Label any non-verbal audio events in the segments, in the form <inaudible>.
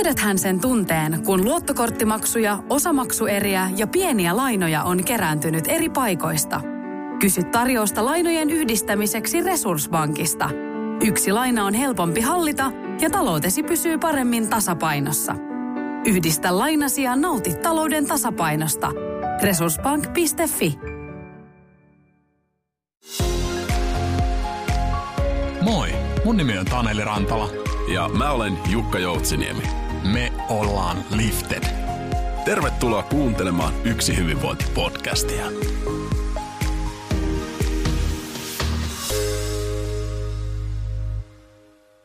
Tiedäthän sen tunteen, kun luottokorttimaksuja, osamaksueriä ja pieniä lainoja on kerääntynyt eri paikoista. Kysy tarjousta lainojen yhdistämiseksi Resurssbankista. Yksi laina on helpompi hallita ja taloutesi pysyy paremmin tasapainossa. Yhdistä lainasi ja nauti talouden tasapainosta. Resurssbank.fi Moi, mun nimi on Taneli Rantala. Ja mä olen Jukka Joutsiniemi. Me ollaan Lifted. Tervetuloa kuuntelemaan Yksi hyvinvointi-podcastia.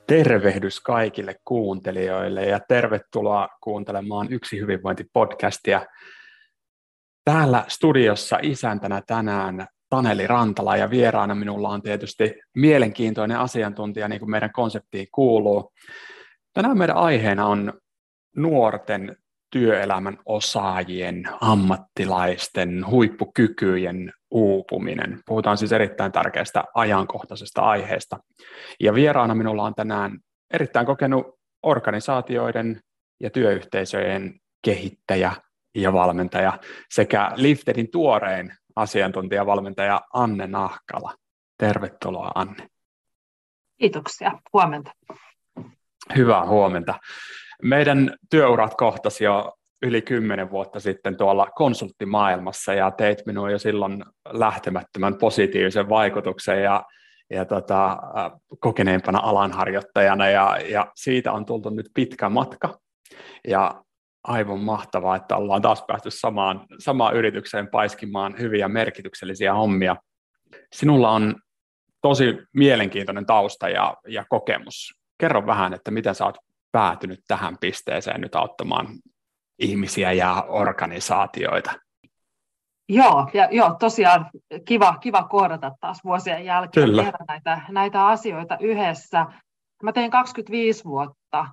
Tervehdys kaikille kuuntelijoille ja tervetuloa kuuntelemaan Yksi hyvinvointi-podcastia. Täällä studiossa isäntänä tänään Taneli Rantala ja vieraana minulla on tietysti mielenkiintoinen asiantuntija, niin kuin meidän konseptiin kuuluu. Tänään meidän aiheena on nuorten työelämän osaajien, ammattilaisten, huippukykyjen uupuminen. Puhutaan siis erittäin tärkeästä ajankohtaisesta aiheesta. Ja vieraana minulla on tänään erittäin kokenut organisaatioiden ja työyhteisöjen kehittäjä ja valmentaja sekä Liftedin tuorein asiantuntijavalmentaja Anne Nahkala. Tervetuloa Anne. Kiitoksia. Huomenta. Hyvää huomenta. Meidän työurat kohtasi jo yli kymmenen vuotta sitten tuolla konsulttimaailmassa ja teit minua jo silloin lähtemättömän positiivisen vaikutuksen ja, ja tota, kokeneempana alanharjoittajana ja, ja siitä on tultu nyt pitkä matka ja aivan mahtavaa, että ollaan taas päästy samaan, samaan yritykseen paiskimaan hyviä merkityksellisiä hommia. Sinulla on tosi mielenkiintoinen tausta ja, ja kokemus. Kerro vähän, että miten sä oot päätynyt tähän pisteeseen nyt auttamaan ihmisiä ja organisaatioita. Joo, ja joo, tosiaan kiva, kiva kohdata taas vuosien jälkeen Kyllä. näitä, näitä asioita yhdessä. Mä tein 25 vuotta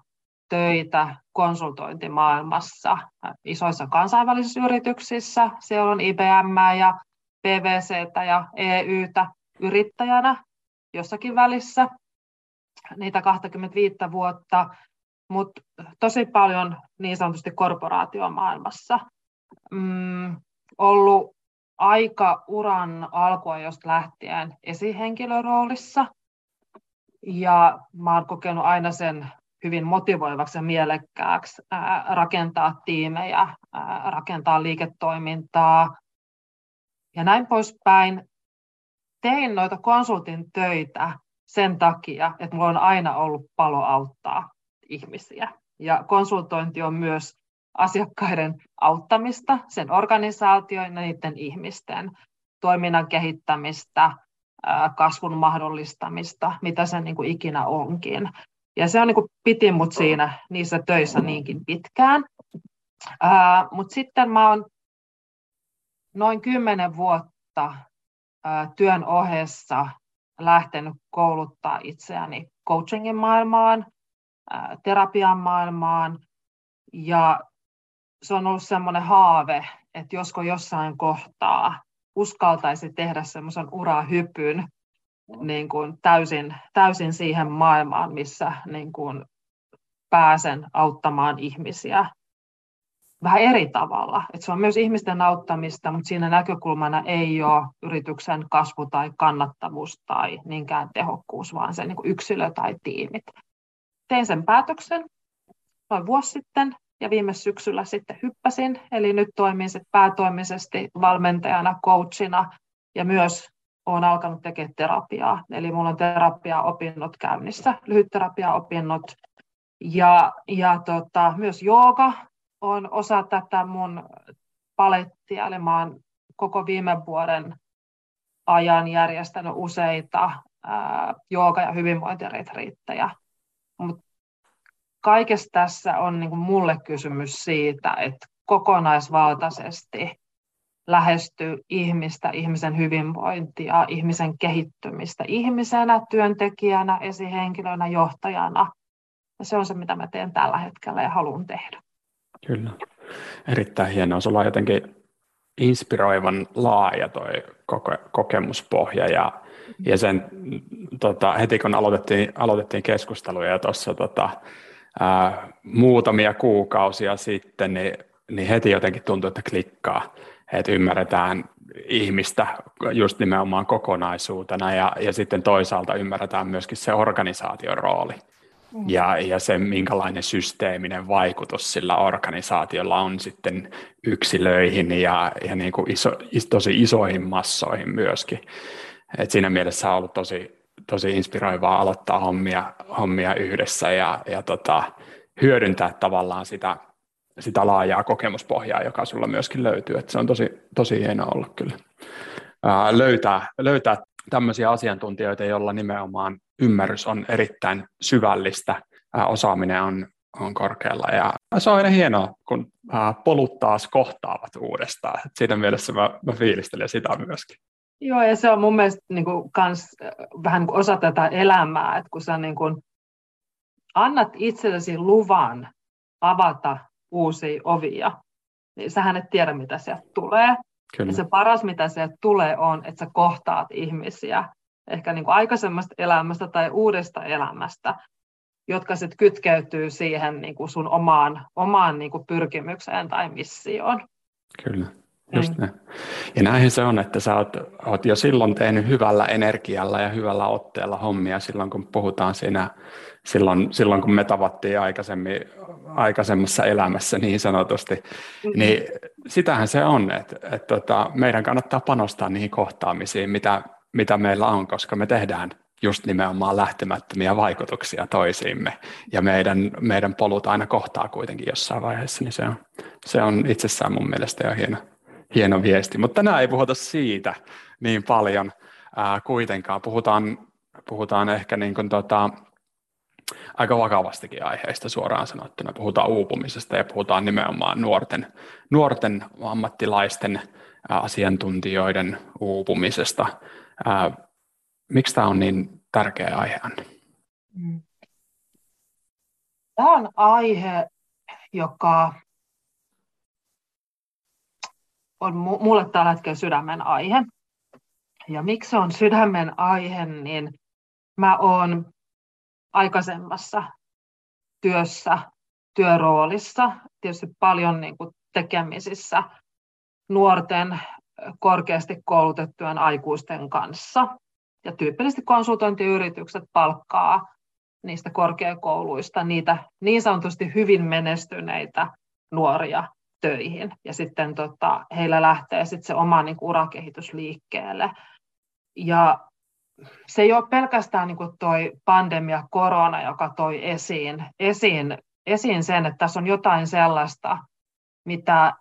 töitä konsultointimaailmassa isoissa kansainvälisissä yrityksissä. Siellä on IBM ja PVC ja EYtä yrittäjänä jossakin välissä niitä 25 vuotta, mutta tosi paljon niin sanotusti korporaatiomaailmassa. Mm, ollut aika uran alkua josta lähtien esihenkilöroolissa. Ja mä oon kokenut aina sen hyvin motivoivaksi ja mielekkääksi ää, rakentaa tiimejä, ää, rakentaa liiketoimintaa ja näin poispäin. Tein noita konsultin töitä sen takia, että minulla on aina ollut palo auttaa ihmisiä. Ja konsultointi on myös asiakkaiden auttamista, sen organisaation ja niiden ihmisten toiminnan kehittämistä, kasvun mahdollistamista, mitä se niin kuin ikinä onkin. Ja se on niin kuin, piti mut siinä niissä töissä niinkin pitkään. Mutta sitten mä oon noin kymmenen vuotta ää, työn ohessa lähtenyt kouluttaa itseäni coachingin maailmaan, terapian maailmaan. Ja se on ollut semmoinen haave, että josko jossain kohtaa uskaltaisi tehdä semmoisen urahypyn niin kuin täysin, täysin siihen maailmaan, missä niin kuin pääsen auttamaan ihmisiä vähän eri tavalla. Et se on myös ihmisten auttamista, mutta siinä näkökulmana ei ole yrityksen kasvu tai kannattavuus tai niinkään tehokkuus, vaan se niin kuin yksilö tai tiimit. Tein sen päätöksen noin vuosi sitten ja viime syksyllä sitten hyppäsin, eli nyt toimin sitten päätoimisesti valmentajana, coachina ja myös olen alkanut tekemään terapiaa. Eli minulla on terapiaopinnot käynnissä, lyhytterapiaopinnot. Ja, ja tota, myös jooga on osa tätä mun palettia. Eli mä olen koko viime vuoden ajan järjestänyt useita ää, jooga- ja hyvinvointiretriittejä. Mutta kaikessa tässä on niin mulle kysymys siitä, että kokonaisvaltaisesti lähestyy ihmistä, ihmisen hyvinvointia, ihmisen kehittymistä ihmisenä, työntekijänä, esihenkilönä, johtajana. Ja se on se, mitä mä teen tällä hetkellä ja haluan tehdä. Kyllä. Erittäin hienoa. Sulla on jotenkin inspiroivan laaja toi koke- kokemuspohja ja, ja sen tota, heti kun aloitettiin, aloitettiin keskusteluja tuossa tota, ää, muutamia kuukausia sitten, niin, niin heti jotenkin tuntuu, että klikkaa, että ymmärretään ihmistä just nimenomaan kokonaisuutena ja, ja sitten toisaalta ymmärretään myöskin se organisaation rooli mm. ja, ja se, minkälainen systeeminen vaikutus sillä organisaatiolla on sitten yksilöihin ja, ja niin kuin iso, tosi isoihin massoihin myöskin. Et siinä mielessä on ollut tosi, tosi inspiroivaa aloittaa hommia, hommia yhdessä ja, ja tota, hyödyntää tavallaan sitä, sitä laajaa kokemuspohjaa, joka sulla myöskin löytyy. Et se on tosi, tosi hienoa olla kyllä. Ää, löytää, löytää tämmöisiä asiantuntijoita, joilla nimenomaan ymmärrys on erittäin syvällistä, ää, osaaminen on, on korkealla ja se on aina hienoa, kun ää, polut taas kohtaavat uudestaan. Et siinä mielessä mä, mä fiilistelen sitä myöskin. Joo, ja se on mun mielestä niin kuin, kans, vähän kuin osa tätä elämää, että kun sä niin kuin, annat itsellesi luvan avata uusia ovia, niin sähän et tiedä, mitä sieltä tulee. Kyllä. Ja se paras, mitä sieltä tulee, on, että sä kohtaat ihmisiä, ehkä niin kuin aikaisemmasta elämästä tai uudesta elämästä, jotka sitten kytkeytyy siihen niin kuin sun omaan, omaan niin kuin pyrkimykseen tai missioon. Kyllä. Just mm. Ja näinhän se on, että sä oot, oot jo silloin tehnyt hyvällä energialla ja hyvällä otteella hommia silloin, kun puhutaan siinä, silloin, silloin kun me tavattiin aikaisemmin, aikaisemmassa elämässä niin sanotusti, mm-hmm. niin sitähän se on, että, että, että tota, meidän kannattaa panostaa niihin kohtaamisiin, mitä, mitä meillä on, koska me tehdään just nimenomaan lähtemättömiä vaikutuksia toisiimme, ja meidän, meidän polut aina kohtaa kuitenkin jossain vaiheessa, niin se on, se on itsessään mun mielestä jo hieno, hieno viesti. Mutta tänään ei puhuta siitä niin paljon ää, kuitenkaan. Puhutaan, puhutaan ehkä niin kuin tota, aika vakavastikin aiheista suoraan sanottuna. Puhutaan uupumisesta ja puhutaan nimenomaan nuorten, nuorten ammattilaisten ää, asiantuntijoiden uupumisesta. Ää, miksi tämä on niin tärkeä aihe? Mm. Tämä on aihe, joka on mulle tällä hetkellä sydämen aihe. Ja miksi se on sydämen aihe, niin mä oon aikaisemmassa työssä, työroolissa, tietysti paljon niin kuin tekemisissä nuorten korkeasti koulutettujen aikuisten kanssa. Ja tyypillisesti konsultointiyritykset palkkaa niistä korkeakouluista niitä niin sanotusti hyvin menestyneitä nuoria töihin. Ja sitten tota, heillä lähtee sitten se oma niin kuin, urakehitys liikkeelle. Ja se ei ole pelkästään niin kuin toi pandemia, korona, joka toi esiin, esiin, esiin sen, että tässä on jotain sellaista, mitä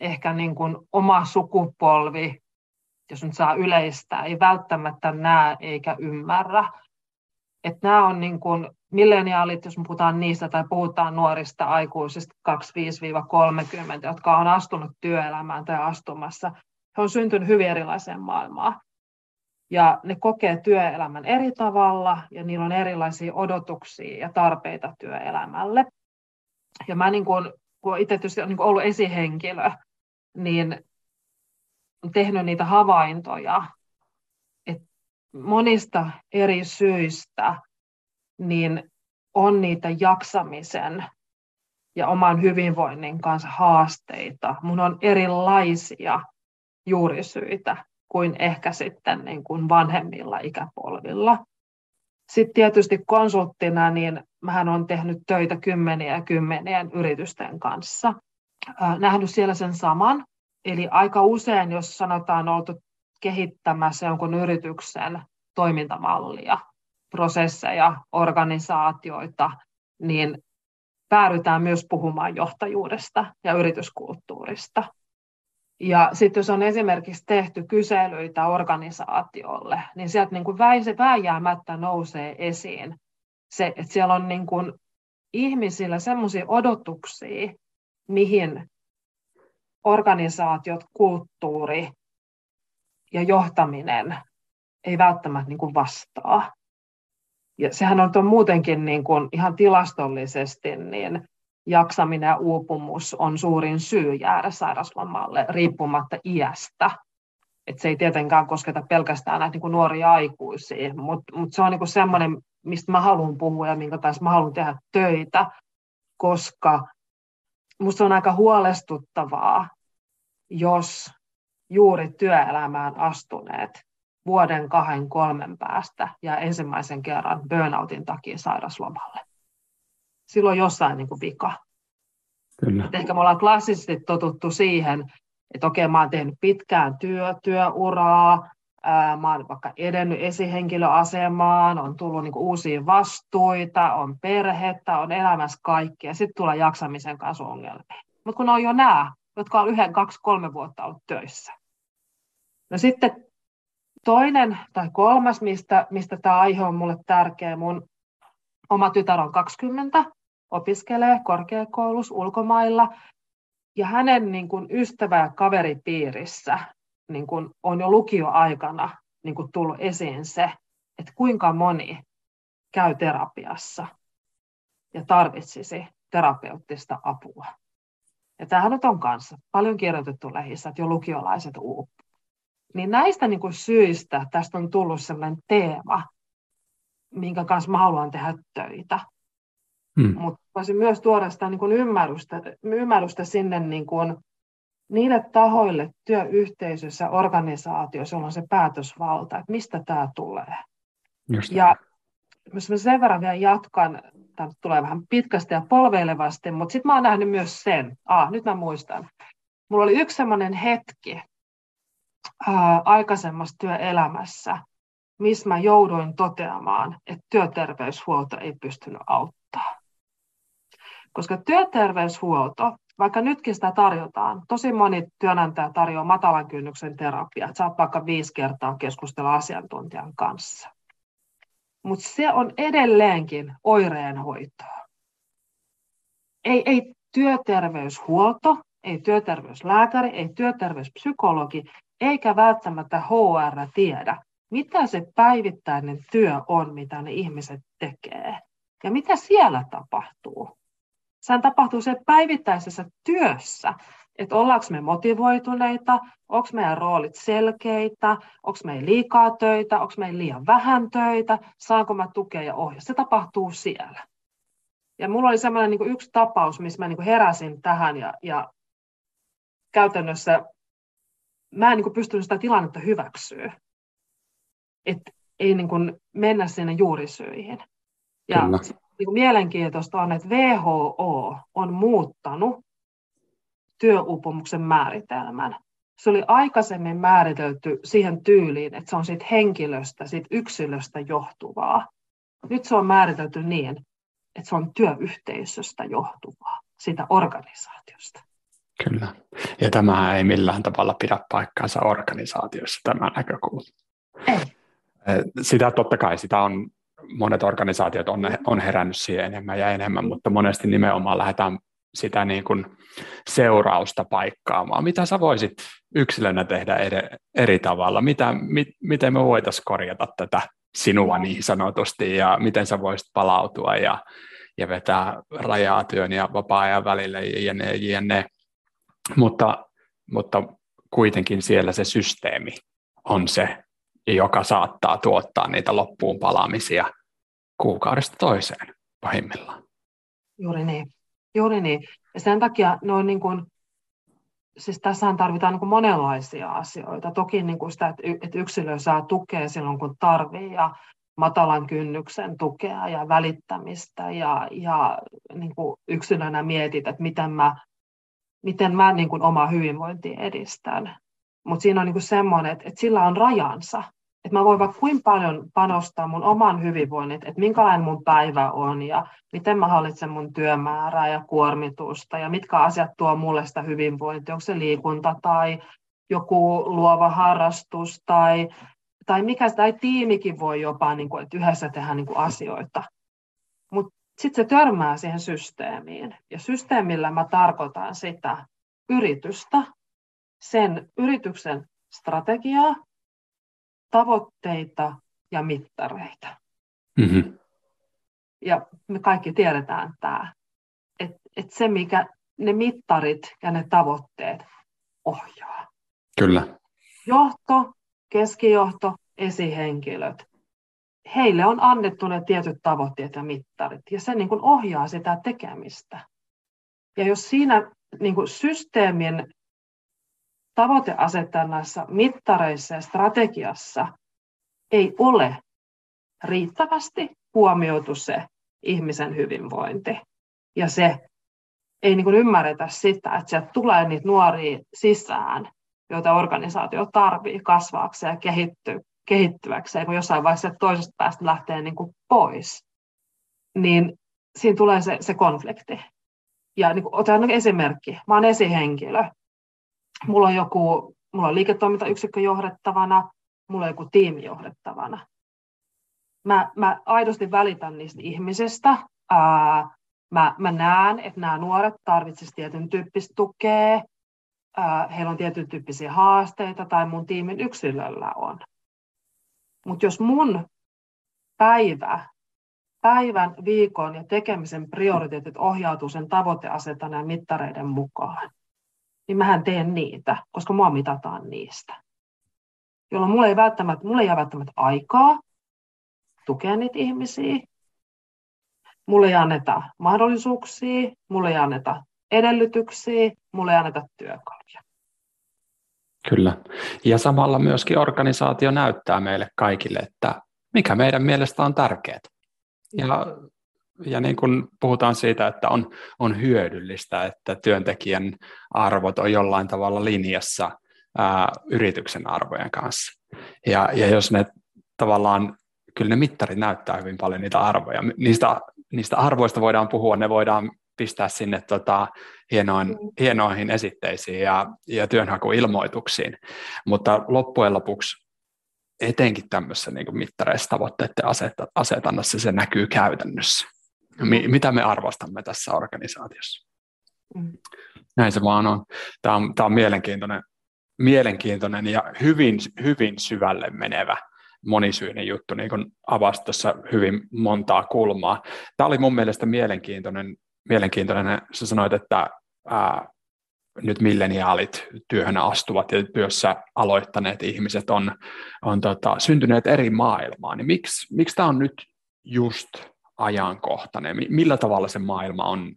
ehkä niin kuin oma sukupolvi, jos nyt saa yleistää, ei välttämättä näe eikä ymmärrä. Että nämä on niin kuin milleniaalit, jos me puhutaan niistä tai puhutaan nuorista aikuisista 25-30, jotka on astunut työelämään tai astumassa, he on syntynyt hyvin erilaiseen maailmaan. Ja ne kokee työelämän eri tavalla ja niillä on erilaisia odotuksia ja tarpeita työelämälle. Ja mä niin kun, kun itse tietysti niin kun ollut esihenkilö, niin olen tehnyt niitä havaintoja, että monista eri syistä niin on niitä jaksamisen ja oman hyvinvoinnin kanssa haasteita. Mun on erilaisia juurisyitä kuin ehkä sitten niin kuin vanhemmilla ikäpolvilla. Sitten tietysti konsulttina, niin mähän olen tehnyt töitä kymmeniä ja kymmenien yritysten kanssa. Nähnyt siellä sen saman. Eli aika usein, jos sanotaan oltu kehittämässä jonkun yrityksen toimintamallia, prosesseja, organisaatioita, niin päädytään myös puhumaan johtajuudesta ja yrityskulttuurista. Ja sitten jos on esimerkiksi tehty kyselyitä organisaatiolle, niin sieltä niin kuin vääjäämättä nousee esiin se, että siellä on niin kuin ihmisillä sellaisia odotuksia, mihin organisaatiot, kulttuuri ja johtaminen ei välttämättä niin kuin vastaa. Ja sehän on, muutenkin niin kuin ihan tilastollisesti niin jaksaminen ja uupumus on suurin syy jäädä sairaslomalle riippumatta iästä. Et se ei tietenkään kosketa pelkästään näitä niin kuin nuoria aikuisia, mutta mut se on niin semmoinen, mistä mä haluan puhua ja minkä taas mä haluan tehdä töitä, koska minusta on aika huolestuttavaa, jos juuri työelämään astuneet vuoden, kahden, kolmen päästä ja ensimmäisen kerran burnoutin takia sairaslomalle. Silloin jossain niin kuin vika. Kyllä. ehkä me ollaan klassisesti totuttu siihen, että okei, mä oon tehnyt pitkään työ, työuraa, ää, mä oon vaikka edennyt esihenkilöasemaan, on tullut niin uusia vastuita, on perhettä, on elämässä kaikkea, sitten tulee jaksamisen kanssa ongelmia. Mutta kun on jo nämä, jotka on yhden, kaksi, kolme vuotta ollut töissä. No sitten toinen tai kolmas, mistä, mistä tämä aihe on mulle tärkeä, mun oma tytär on 20, opiskelee korkeakoulussa ulkomailla, ja hänen niin kuin, ystävä- ja kaveripiirissä niin kuin, on jo lukioaikana niin kuin, tullut esiin se, että kuinka moni käy terapiassa ja tarvitsisi terapeuttista apua. Ja tämähän nyt on kanssa paljon kirjoitettu lehissä, että jo lukiolaiset uupuu. Niin näistä niin kuin syistä tästä on tullut sellainen teema, minkä kanssa mä haluan tehdä töitä. Hmm. Mutta voisin myös tuoda sitä niin kuin ymmärrystä, ymmärrystä sinne niin kuin niille tahoille työyhteisössä, organisaatioissa, joilla on se päätösvalta, että mistä tämä tulee. Just ja jos mä sen verran vielä jatkan, tämä tulee vähän pitkästi ja polveilevasti, mutta sitten mä oon nähnyt myös sen, ah, nyt mä muistan. Mulla oli yksi sellainen hetki ää, aikaisemmassa työelämässä, missä mä jouduin toteamaan, että työterveyshuolto ei pystynyt auttamaan. Koska työterveyshuolto, vaikka nytkin sitä tarjotaan, tosi moni työnantaja tarjoaa matalan kynnyksen terapiaa, saat vaikka viisi kertaa keskustella asiantuntijan kanssa. Mutta se on edelleenkin oireenhoitoa. Ei, ei työterveyshuolto, ei työterveyslääkäri, ei työterveyspsykologi, eikä välttämättä HR tiedä, mitä se päivittäinen työ on, mitä ne ihmiset tekee. Ja mitä siellä tapahtuu. Sehän tapahtuu se päivittäisessä työssä, että ollaanko me motivoituneita, onko meidän roolit selkeitä, onko meillä liikaa töitä, onko meillä liian vähän töitä, saanko mä tukea ja ohjaa. Se tapahtuu siellä. Ja mulla oli semmoinen niin yksi tapaus, missä mä niin heräsin tähän ja, ja käytännössä mä en niin pystynyt sitä tilannetta hyväksyä. Että ei niin kuin mennä sinne juurisyihin. Ja Kyllä niin kuin mielenkiintoista on, että WHO on muuttanut työuupumuksen määritelmän. Se oli aikaisemmin määritelty siihen tyyliin, että se on siitä henkilöstä, siitä yksilöstä johtuvaa. Nyt se on määritelty niin, että se on työyhteisöstä johtuvaa, siitä organisaatiosta. Kyllä. Ja tämä ei millään tavalla pidä paikkaansa organisaatiossa, tämä näkökulma. Ei. Sitä totta kai sitä on monet organisaatiot on, on herännyt siihen enemmän ja enemmän, mutta monesti nimenomaan lähdetään sitä niin kuin seurausta paikkaamaan. Mitä sä voisit yksilönä tehdä eri, eri tavalla? Mitä, mit, miten me voitaisiin korjata tätä sinua niin sanotusti ja miten sä voisit palautua ja, ja vetää rajaa työn ja vapaa-ajan välille ja jne, jne. Mutta, mutta kuitenkin siellä se systeemi on se, joka saattaa tuottaa niitä loppuun palaamisia kuukaudesta toiseen pahimmillaan. Juuri niin. Juuri niin. Ja sen takia noin niin kuin, siis tässähän tarvitaan niin kuin monenlaisia asioita. Toki niin kuin sitä, että yksilö saa tukea silloin, kun tarvii ja matalan kynnyksen tukea ja välittämistä ja, ja niin kuin yksilönä mietit, että miten mä, miten mä niin kuin omaa hyvinvointia edistän. Mutta siinä on niin semmoinen, että, että sillä on rajansa. Että mä voin vaikka kuinka paljon panostaa mun oman hyvinvoinnin, että minkälainen mun päivä on ja miten mä hallitsen mun työmäärää ja kuormitusta ja mitkä asiat tuo mulle sitä hyvinvointia. Onko se liikunta tai joku luova harrastus tai, tai mikä tai tiimikin voi jopa, niin kuin, että yhdessä tehdä niin kuin asioita. Mutta sitten se törmää siihen systeemiin. Ja systeemillä mä tarkoitan sitä yritystä, sen yrityksen strategiaa, tavoitteita ja mittareita. Mm-hmm. Ja me kaikki tiedetään tämä, että et se, mikä ne mittarit ja ne tavoitteet ohjaa. Kyllä. Johto, keskijohto, esihenkilöt. Heille on annettu ne tietyt tavoitteet ja mittarit, ja se niin kuin ohjaa sitä tekemistä. Ja jos siinä niin kuin systeemin tavoiteasetannassa, mittareissa ja strategiassa ei ole riittävästi huomioitu se ihmisen hyvinvointi. Ja se ei niin kuin ymmärretä sitä, että sieltä tulee niitä nuoria sisään, joita organisaatio tarvii kasvaakseen ja kehittyä, kehittyväkseen, kun jossain vaiheessa toisesta päästä lähtee niin kuin pois, niin siinä tulee se, se konflikti. Ja niin kuin, otan esimerkki. Mä olen esihenkilö. Mulla on joku, mulla on liiketoimintayksikkö johdettavana, mulla on joku tiimi johdettavana. Mä, mä aidosti välitän niistä ihmisistä. Ää, mä, mä näen, että nämä nuoret tarvitsisivat tietyn tyyppistä tukea. Ää, heillä on tietyn tyyppisiä haasteita tai mun tiimin yksilöllä on. Mutta jos mun päivä, päivän, viikon ja tekemisen prioriteetit ohjautuu sen tavoiteasetan ja mittareiden mukaan, niin mähän teen niitä, koska mua mitataan niistä. Jolloin mulla ei, välttämättä, mulla ei jää välttämättä aikaa tukea niitä ihmisiä, mulle ei anneta mahdollisuuksia, mulle ei anneta edellytyksiä, mulle ei anneta työkaluja. Kyllä. Ja samalla myöskin organisaatio näyttää meille kaikille, että mikä meidän mielestä on tärkeää. Ja, ja niin kuin puhutaan siitä, että on, on hyödyllistä, että työntekijän arvot on jollain tavalla linjassa ää, yrityksen arvojen kanssa. Ja, ja jos ne tavallaan, kyllä ne mittarit näyttää hyvin paljon niitä arvoja. Niistä, niistä arvoista voidaan puhua, ne voidaan pistää sinne tota, hienoin, mm. hienoihin esitteisiin ja, ja työnhakuilmoituksiin. Mutta loppujen lopuksi etenkin tämmöisessä niin mittareissa tavoitteiden asetannassa se näkyy käytännössä. Mi- mitä me arvostamme tässä organisaatiossa. Mm. Näin se vaan on. Tämä on, tämä on mielenkiintoinen, mielenkiintoinen ja hyvin, hyvin syvälle menevä monisyinen juttu, niin kuin avasi tuossa hyvin montaa kulmaa. Tämä oli mun mielestä mielenkiintoinen mielenkiintoinen. Sä sanoit, että ää, nyt milleniaalit työhön astuvat ja työssä aloittaneet ihmiset on, on tota, syntyneet eri maailmaan. Niin miksi, miksi tämä on nyt just ajankohtainen? Millä tavalla se maailma on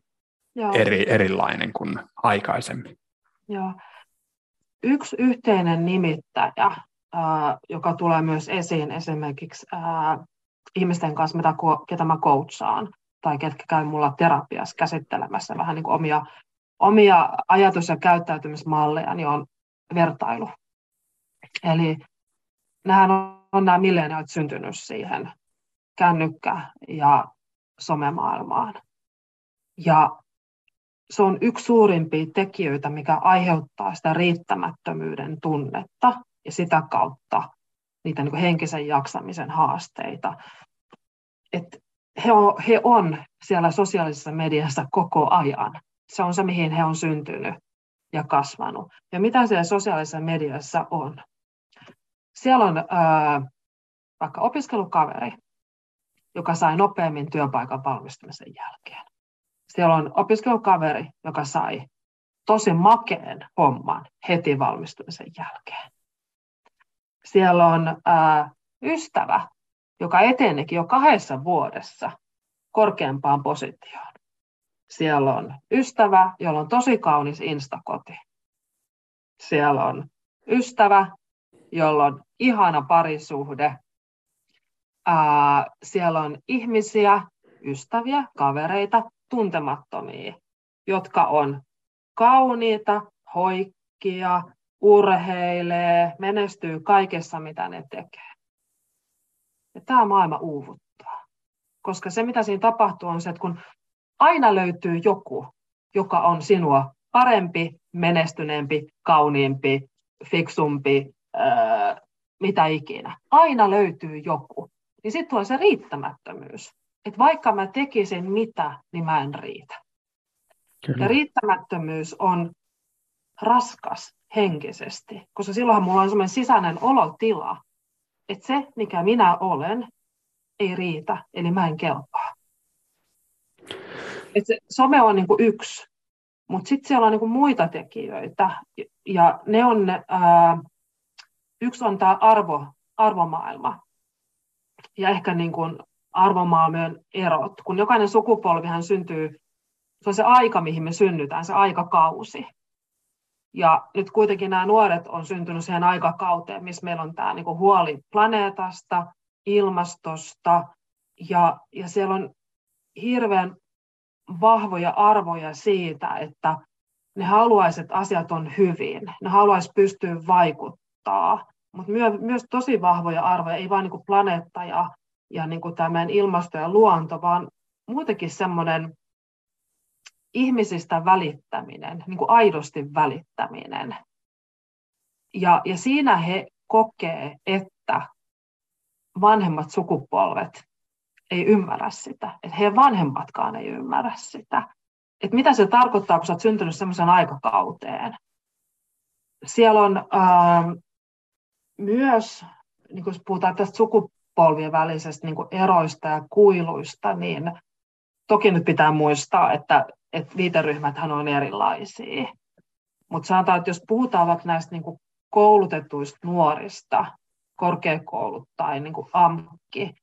eri, erilainen kuin aikaisemmin? Joo. Yksi yhteinen nimittäjä, ää, joka tulee myös esiin esimerkiksi ää, ihmisten kanssa, mitä, ketä mä coachaan, tai ketkä käy mulla terapiassa käsittelemässä vähän niin kuin omia, omia ajatus- ja käyttäytymismalleja, niin on vertailu. Eli nämähän on, on nämä milleniaalit syntynyt siihen kännykkä- ja somemaailmaan. Ja se on yksi suurimpia tekijöitä, mikä aiheuttaa sitä riittämättömyyden tunnetta ja sitä kautta niitä niin henkisen jaksamisen haasteita. Et he on, he on siellä sosiaalisessa mediassa koko ajan. Se on se, mihin he on syntynyt ja kasvanut. Ja mitä siellä sosiaalisessa mediassa on? Siellä on ää, vaikka opiskelukaveri, joka sai nopeammin työpaikan valmistumisen jälkeen. Siellä on opiskelukaveri, joka sai tosi makeen homman heti valmistumisen jälkeen. Siellä on ää, ystävä, joka etenikin jo kahdessa vuodessa korkeampaan positioon. Siellä on ystävä, jolla on tosi kaunis instakoti. Siellä on ystävä, jolla on ihana parisuhde. Ää, siellä on ihmisiä, ystäviä, kavereita, tuntemattomia, jotka on kauniita, hoikkia, urheilee, menestyy kaikessa, mitä ne tekee. Ja tämä maailma uuvuttaa. Koska se, mitä siinä tapahtuu, on se, että kun aina löytyy joku, joka on sinua parempi, menestyneempi, kauniimpi, fiksumpi, ää, mitä ikinä. Aina löytyy joku. Niin sitten tulee se riittämättömyys. Että vaikka mä tekisin mitä, niin mä en riitä. Kyllä. Ja riittämättömyys on raskas henkisesti, koska silloinhan mulla on sellainen sisäinen olotila, että se, mikä minä olen, ei riitä, eli mä en kelpaa. Et se some on niin kuin yksi, mutta sitten siellä on niin kuin muita tekijöitä, ja ne on, ää, yksi on tämä arvo, arvomaailma. ja ehkä niin kuin arvomaailmojen erot, kun jokainen sukupolvihan syntyy, se on se aika, mihin me synnytään, se aikakausi. Ja nyt kuitenkin nämä nuoret on syntynyt siihen aikakauteen, missä meillä on tämä niin kuin huoli planeetasta, ilmastosta, ja, ja siellä on hirveän vahvoja arvoja siitä, että ne haluaisivat, että asiat on hyvin, ne haluaisivat pystyä vaikuttaa, mutta myös, myös tosi vahvoja arvoja, ei vain niin planeetta ja, ja niin kuin tämä ilmasto ja luonto, vaan muutenkin semmoinen ihmisistä välittäminen, niin kuin aidosti välittäminen. Ja, ja siinä he kokee, että vanhemmat sukupolvet ei ymmärrä sitä, että heidän vanhemmatkaan ei ymmärrä sitä. Että mitä se tarkoittaa, kun sä oot syntynyt sellaisen aikakauteen. Siellä on äh, myös, niin kun puhutaan tästä sukupolvien välisestä niin eroista ja kuiluista, niin toki nyt pitää muistaa, että, että viiteryhmäthän on erilaisia. Mutta sanotaan, että jos puhutaan vaikka näistä niin kuin koulutetuista nuorista, korkeakoulut tai niin kuin AMKki,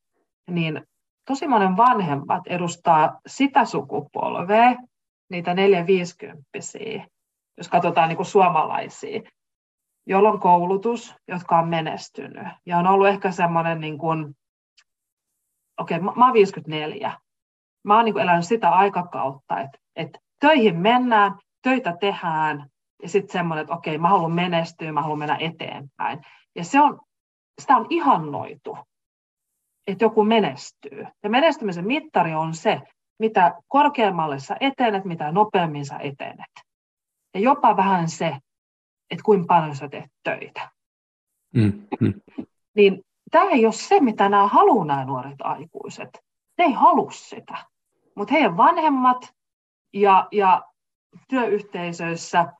niin tosi monen vanhemmat edustaa sitä sukupolvea, niitä 450 jos katsotaan niin kuin suomalaisia, joilla on koulutus, jotka on menestynyt. Ja on ollut ehkä semmoinen, niin okei, okay, mä, oon 54. Mä oon niin kuin elänyt sitä aikakautta, että, että töihin mennään, töitä tehdään, ja sitten semmoinen, että okei, mä haluan menestyä, mä haluan mennä eteenpäin. Ja se on, sitä on ihannoitu että joku menestyy. Ja menestymisen mittari on se, mitä korkeammalle sä etenet, mitä nopeammin sä etenet. Ja jopa vähän se, että kuinka paljon sä teet töitä. Mm, mm. Niin tämä ei ole se, mitä nämä haluaa nämä nuoret aikuiset. Ne ei halua sitä. Mutta heidän vanhemmat ja, ja työyhteisöissä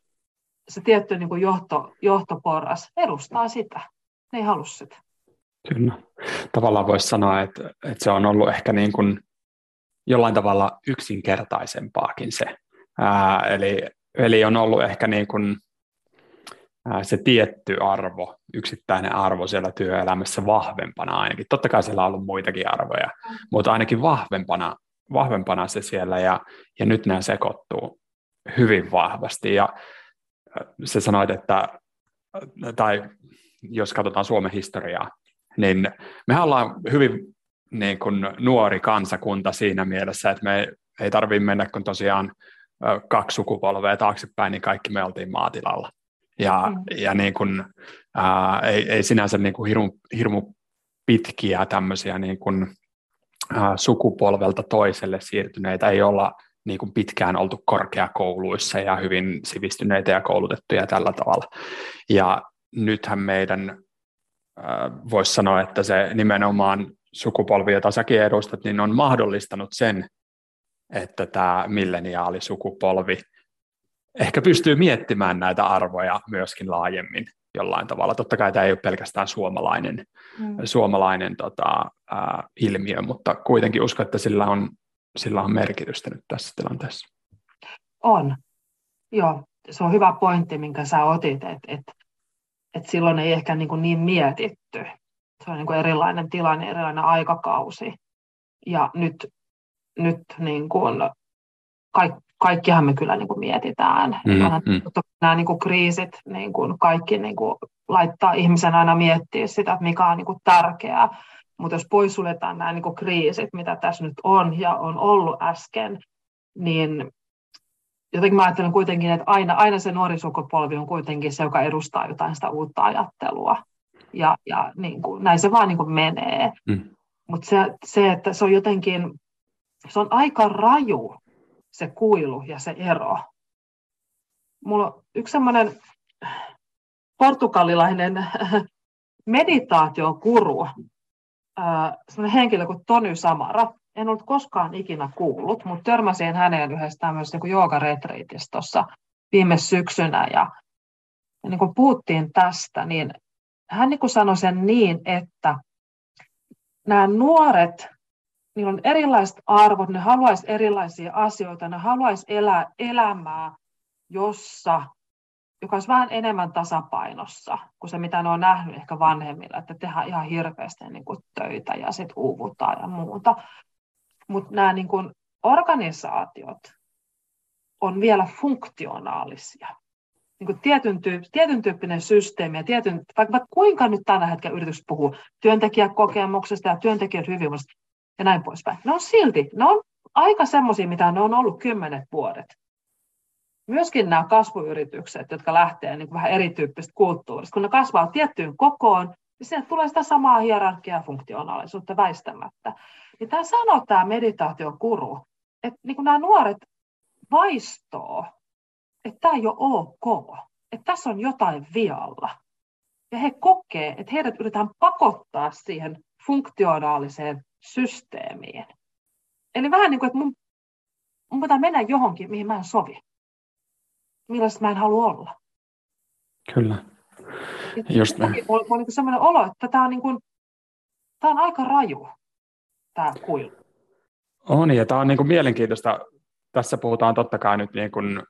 se tietty niin kuin johto, johtoporras edustaa sitä. Ne ei halua sitä. Kyllä. Tavallaan voisi sanoa, että, että se on ollut ehkä niin kuin jollain tavalla yksinkertaisempaakin se. Ää, eli, eli on ollut ehkä niin kuin, ää, se tietty arvo, yksittäinen arvo siellä työelämässä vahvempana ainakin. Totta kai siellä on ollut muitakin arvoja, mutta ainakin vahvempana, vahvempana se siellä ja, ja nyt nämä sekoittuu hyvin vahvasti. Ja se sanoit, että tai jos katsotaan Suomen historiaa, niin me ollaan hyvin niin kuin nuori kansakunta siinä mielessä, että me ei tarvitse mennä kun tosiaan kaksi sukupolvea taaksepäin, niin kaikki me oltiin maatilalla. Ja, mm. ja niin kuin, ää, ei, ei sinänsä niin kuin hirmu, hirmu pitkiä tämmöisiä niin kuin, sukupolvelta toiselle siirtyneitä ei olla niin kuin pitkään oltu korkeakouluissa ja hyvin sivistyneitä ja koulutettuja tällä tavalla. Ja nythän meidän voisi sanoa, että se nimenomaan sukupolvi, jota säkin edustat, niin on mahdollistanut sen, että tämä milleniaalisukupolvi ehkä pystyy miettimään näitä arvoja myöskin laajemmin jollain tavalla. Totta kai tämä ei ole pelkästään suomalainen, mm. suomalainen tota, ä, ilmiö, mutta kuitenkin uskon, että sillä on, sillä on merkitystä nyt tässä tilanteessa. On. Joo, se on hyvä pointti, minkä sä otit, että, että et silloin ei ehkä niin, kuin niin mietitty. Se on niin kuin erilainen tilanne, erilainen aikakausi. Ja nyt, nyt niin kuin kaik, kaikkihan me kyllä niin kuin mietitään. Mm, mm. Nämä niin kuin kriisit, niin kuin kaikki niin kuin laittaa ihmisen aina miettiä sitä, että mikä on niin kuin tärkeää. Mutta jos poissuljetaan nämä niin kuin kriisit, mitä tässä nyt on ja on ollut äsken, niin jotenkin mä ajattelen kuitenkin, että aina, aina se nuori sukupolvi on kuitenkin se, joka edustaa jotain sitä uutta ajattelua. Ja, ja niin kuin, näin se vaan niin kuin menee. Mm. Mutta se, se, että se on jotenkin, se on aika raju se kuilu ja se ero. Mulla on yksi semmoinen portugalilainen meditaatiokuru, semmoinen henkilö kuin Tony Samara en ollut koskaan ikinä kuullut, mutta törmäsin häneen yhdessä tämmöisessä niin joogaretriitissä tuossa viime syksynä ja, ja niin kuin puhuttiin tästä, niin hän niin sanoi sen niin, että nämä nuoret, niillä on erilaiset arvot, ne haluaisi erilaisia asioita, ne haluaisi elää elämää, jossa joka olisi vähän enemmän tasapainossa kuin se, mitä ne on nähnyt ehkä vanhemmilla, että tehdään ihan hirveästi niin kuin töitä ja sitten uuvutaan ja muuta. Mutta nämä niin kuin organisaatiot on vielä funktionaalisia. Niin kuin tietyn, tyyp, tietyn tyyppinen systeemi ja tietyn, vaikka, vaikka kuinka nyt tällä hetkellä yritys puhuu työntekijäkokemuksesta ja työntekijän hyvinvoinnista ja näin poispäin. Ne on silti, ne on aika semmoisia, mitä ne on ollut kymmenet vuodet myöskin nämä kasvuyritykset, jotka lähtee niin vähän erityyppisestä kulttuurista, kun ne kasvaa tiettyyn kokoon, niin sinne tulee sitä samaa hierarkiaa ja funktionaalisuutta väistämättä. Niin tämä sanoo tämä meditaatiokuru, että niin kuin nämä nuoret vaistoo, että tämä ei ole ok, että tässä on jotain vialla. Ja he kokee, että heidät yritetään pakottaa siihen funktionaaliseen systeemiin. Eli vähän niin kuin, että mun, mun pitää mennä johonkin, mihin mä en sovi millaista mä en halua olla. Kyllä. Just näin. Mulla on niin sellainen olo, että tämä on, niin kuin, tämä on aika raju, tämä kuilu. On, ja tämä on niin kuin mielenkiintoista. Tässä puhutaan totta kai nyt, niin kuin,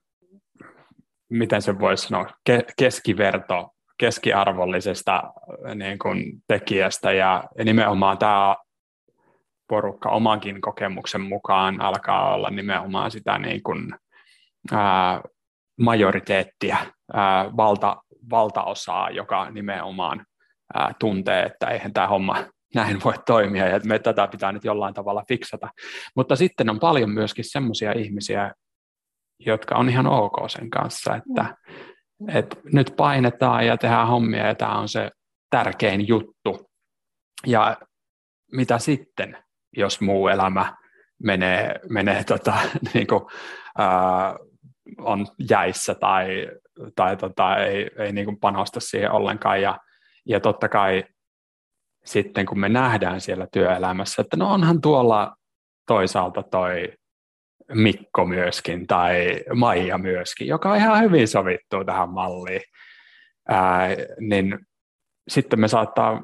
miten se voisi sanoa, ke- keskiverto, keskiarvollisesta niin kuin tekijästä, ja, ja nimenomaan tämä porukka omankin kokemuksen mukaan alkaa olla nimenomaan sitä niin kuin, ää, majoriteettia, ää, valta, valtaosaa, joka nimenomaan ää, tuntee, että eihän tämä homma näin voi toimia ja me tätä pitää nyt jollain tavalla fiksata. Mutta sitten on paljon myöskin semmoisia ihmisiä, jotka on ihan ok sen kanssa, että, että nyt painetaan ja tehdään hommia ja tämä on se tärkein juttu. Ja mitä sitten, jos muu elämä menee, menee <laughs> tota, niin kuin, ää, on jäissä tai, tai tota, ei, ei niin kuin panosta siihen ollenkaan. Ja, ja totta kai sitten kun me nähdään siellä työelämässä, että no onhan tuolla toisaalta toi Mikko myöskin tai Maija myöskin, joka on ihan hyvin sovittu tähän malliin, ää, niin sitten me saattaa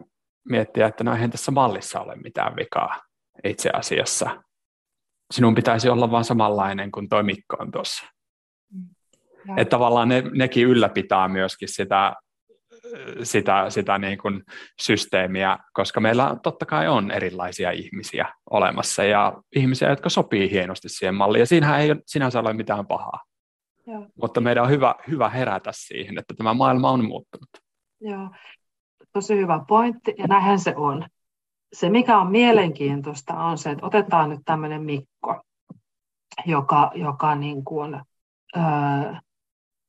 miettiä, että no eihän tässä mallissa ole mitään vikaa itse asiassa. Sinun pitäisi olla vaan samanlainen kuin tuo Mikko on tuossa. Että tavallaan ne, nekin ylläpitää myöskin sitä, sitä, sitä niin kuin systeemiä, koska meillä totta kai on erilaisia ihmisiä olemassa ja ihmisiä, jotka sopii hienosti siihen malliin. Ja siinähän ei sinänsä ole mitään pahaa. Joo. Mutta meidän on hyvä, hyvä herätä siihen, että tämä maailma on muuttunut. Joo, tosi hyvä pointti ja näinhän se on. Se, mikä on mielenkiintoista, on se, että otetaan nyt tämmöinen Mikko, joka, joka niin kuin, öö,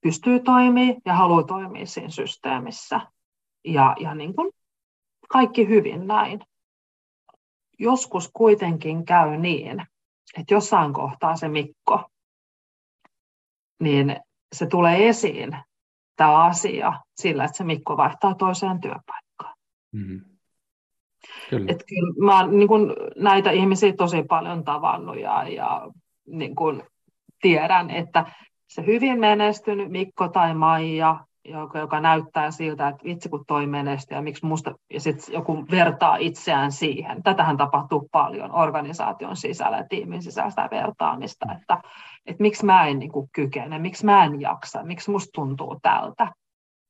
pystyy toimimaan ja haluaa toimia siinä systeemissä. Ja, ja niin kuin kaikki hyvin näin. Joskus kuitenkin käy niin, että jossain kohtaa se Mikko, niin se tulee esiin tämä asia sillä, että se Mikko vaihtaa toiseen työpaikkaan. Mm-hmm. Kyllä. Et kyllä mä oon niin kun, näitä ihmisiä tosi paljon tavannut ja, ja niin kun, tiedän, että se hyvin menestynyt Mikko tai Maija, joka, joka näyttää siltä, että vitsi kun toi menestyy ja miksi musta, ja sitten joku vertaa itseään siihen. Tätähän tapahtuu paljon organisaation sisällä ja tiimin sisällä sitä vertaamista, että, että miksi mä en niin kuin, kykene, miksi mä en jaksa, miksi musta tuntuu tältä.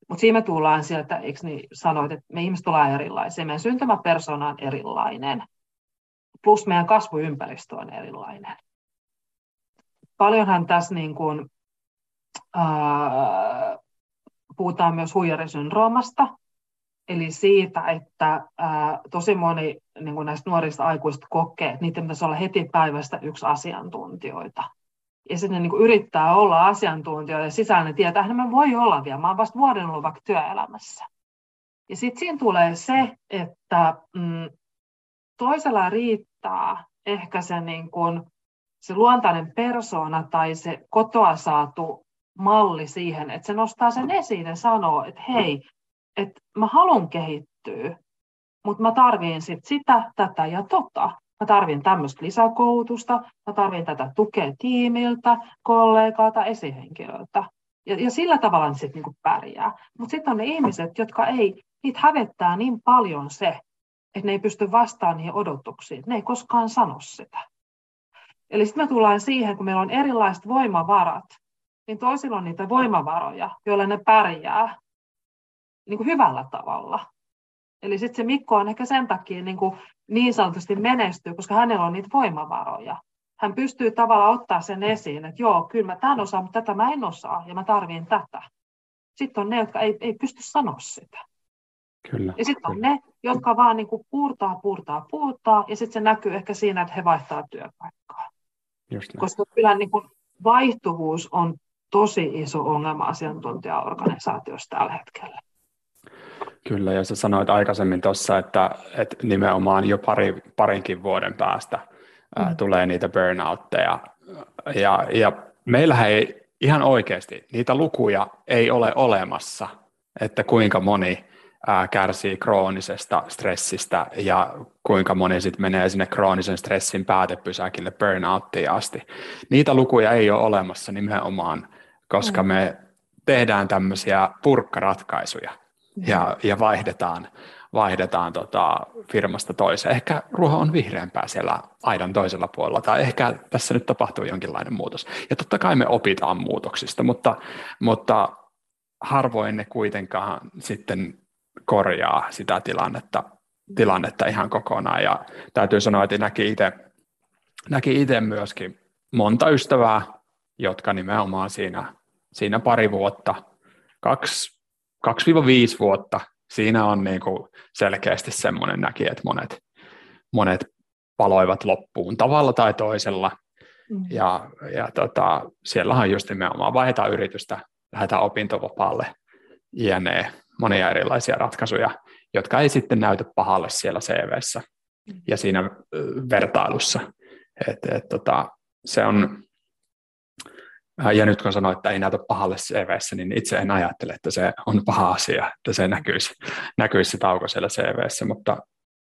Mutta siinä me tullaan sieltä, eikö niin sanoit, että me ihmiset ollaan erilaisia, meidän syntymäpersona on erilainen, plus meidän kasvuympäristö on erilainen. Paljonhan tässä niin kuin, puhutaan myös huijarisyndroomasta, eli siitä, että ää, tosi moni niin kuin näistä nuorista aikuisista kokee, että niiden pitäisi olla heti päivästä yksi asiantuntijoita. Ja sitten niin kuin yrittää olla asiantuntijoita ja sisällä tietää, että mä voi olla vielä, mä oon vasta vuoden ollut vaikka työelämässä. Ja sitten siinä tulee se, että mm, toisella riittää ehkä se, niin kuin, se luontainen persona tai se kotoa saatu malli siihen, että se nostaa sen esiin ja sanoo, että hei, että mä haluan kehittyä, mutta mä tarviin sit sitä, tätä ja tota. Mä tarvin tämmöistä lisäkoulutusta, mä tarvin tätä tukea tiimiltä, kollegalta, esihenkilöltä. Ja, ja sillä tavalla ne sitten niinku pärjää. Mutta sitten on ne ihmiset, jotka ei, niitä hävettää niin paljon se, että ne ei pysty vastaamaan niihin odotuksiin. Ne ei koskaan sano sitä. Eli sitten me tullaan siihen, kun meillä on erilaiset voimavarat, niin toisilla on niitä voimavaroja, joilla ne pärjää niin kuin hyvällä tavalla. Eli sitten se Mikko on ehkä sen takia niin, kuin niin sanotusti menestyy, koska hänellä on niitä voimavaroja. Hän pystyy tavallaan ottaa sen esiin, että joo, kyllä mä tämän osaan, mutta tätä mä en osaa ja mä tarvin tätä. Sitten on ne, jotka ei, ei pysty sanoa sitä. Kyllä, ja sitten on ne, jotka vaan niin kuin puurtaa, puurtaa, puurtaa, ja sitten se näkyy ehkä siinä, että he vaihtaa työpaikkaa. Just näin. Koska kyllä niin kuin vaihtuvuus on tosi iso ongelma asiantuntijaorganisaatiossa tällä hetkellä. Kyllä, ja sä sanoit aikaisemmin tuossa, että, että nimenomaan jo pari, parinkin vuoden päästä mm. ää, tulee niitä burnoutteja. Ja, ja meillähän ei ihan oikeasti, niitä lukuja ei ole olemassa, että kuinka moni ää, kärsii kroonisesta stressistä ja kuinka moni sitten menee sinne kroonisen stressin päätepysäkille burnouttiin asti. Niitä lukuja ei ole olemassa nimenomaan, koska mm. me tehdään tämmöisiä purkkaratkaisuja ja, ja vaihdetaan, vaihdetaan tota firmasta toiseen. Ehkä ruoho on vihreämpää siellä aidan toisella puolella, tai ehkä tässä nyt tapahtuu jonkinlainen muutos. Ja totta kai me opitaan muutoksista, mutta, mutta harvoin ne kuitenkaan sitten korjaa sitä tilannetta, tilannetta ihan kokonaan. Ja täytyy sanoa, että näki itse näki itse myöskin monta ystävää, jotka nimenomaan siinä, siinä pari vuotta, kaksi 2-5 vuotta, siinä on niin kuin selkeästi semmoinen näki, että monet, monet paloivat loppuun tavalla tai toisella. Mm. Ja, ja tota, siellä on just nimenomaan vaihdetaan yritystä, lähdetään opintovapaalle, jne. Monia erilaisia ratkaisuja, jotka ei sitten näytä pahalle siellä CVssä ja siinä vertailussa. Et, et, tota, se on, ja nyt kun sanoit, että ei näytä pahalle CVssä, niin itse en ajattele, että se on paha asia, että se näkyisi, <laughs> näkyisi se tauko siellä CVssä, mutta,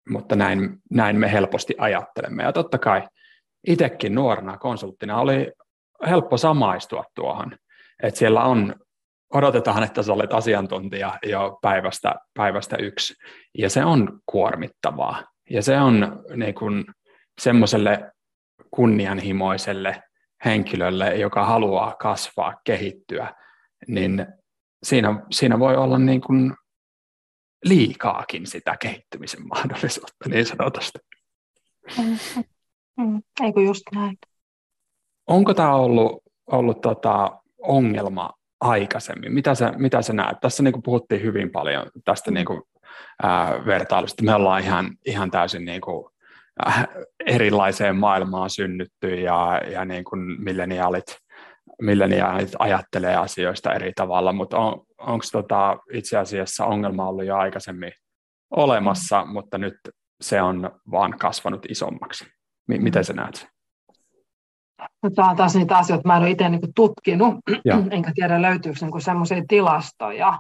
mutta näin, näin me helposti ajattelemme. Ja totta kai itsekin nuorena konsulttina oli helppo samaistua tuohon, että siellä on, odotetaan, että sä olet asiantuntija jo päivästä, päivästä yksi, ja se on kuormittavaa, ja se on niin semmoiselle kunnianhimoiselle henkilölle, joka haluaa kasvaa, kehittyä, niin siinä, siinä voi olla niin kuin liikaakin sitä kehittymisen mahdollisuutta niin sanotusti. Mm, mm, eikö just näin? Onko tämä ollut, ollut tota ongelma aikaisemmin? Mitä sä, mitä sä näet? Tässä niin puhuttiin hyvin paljon tästä niin kuin, ää, vertailusta. Me ollaan ihan, ihan täysin niin kuin, erilaiseen maailmaan synnytty ja, ja niin kuin milleniaalit, milleniaalit ajattelee asioista eri tavalla, mutta on, onko tota itse asiassa ongelma ollut jo aikaisemmin olemassa, mm. mutta nyt se on vaan kasvanut isommaksi. M- mm. miten sä näet No, tämä on taas niitä asioita, mä en ole itse niin tutkinut, ja. <clears throat> enkä tiedä löytyykö niin semmoisia tilastoja,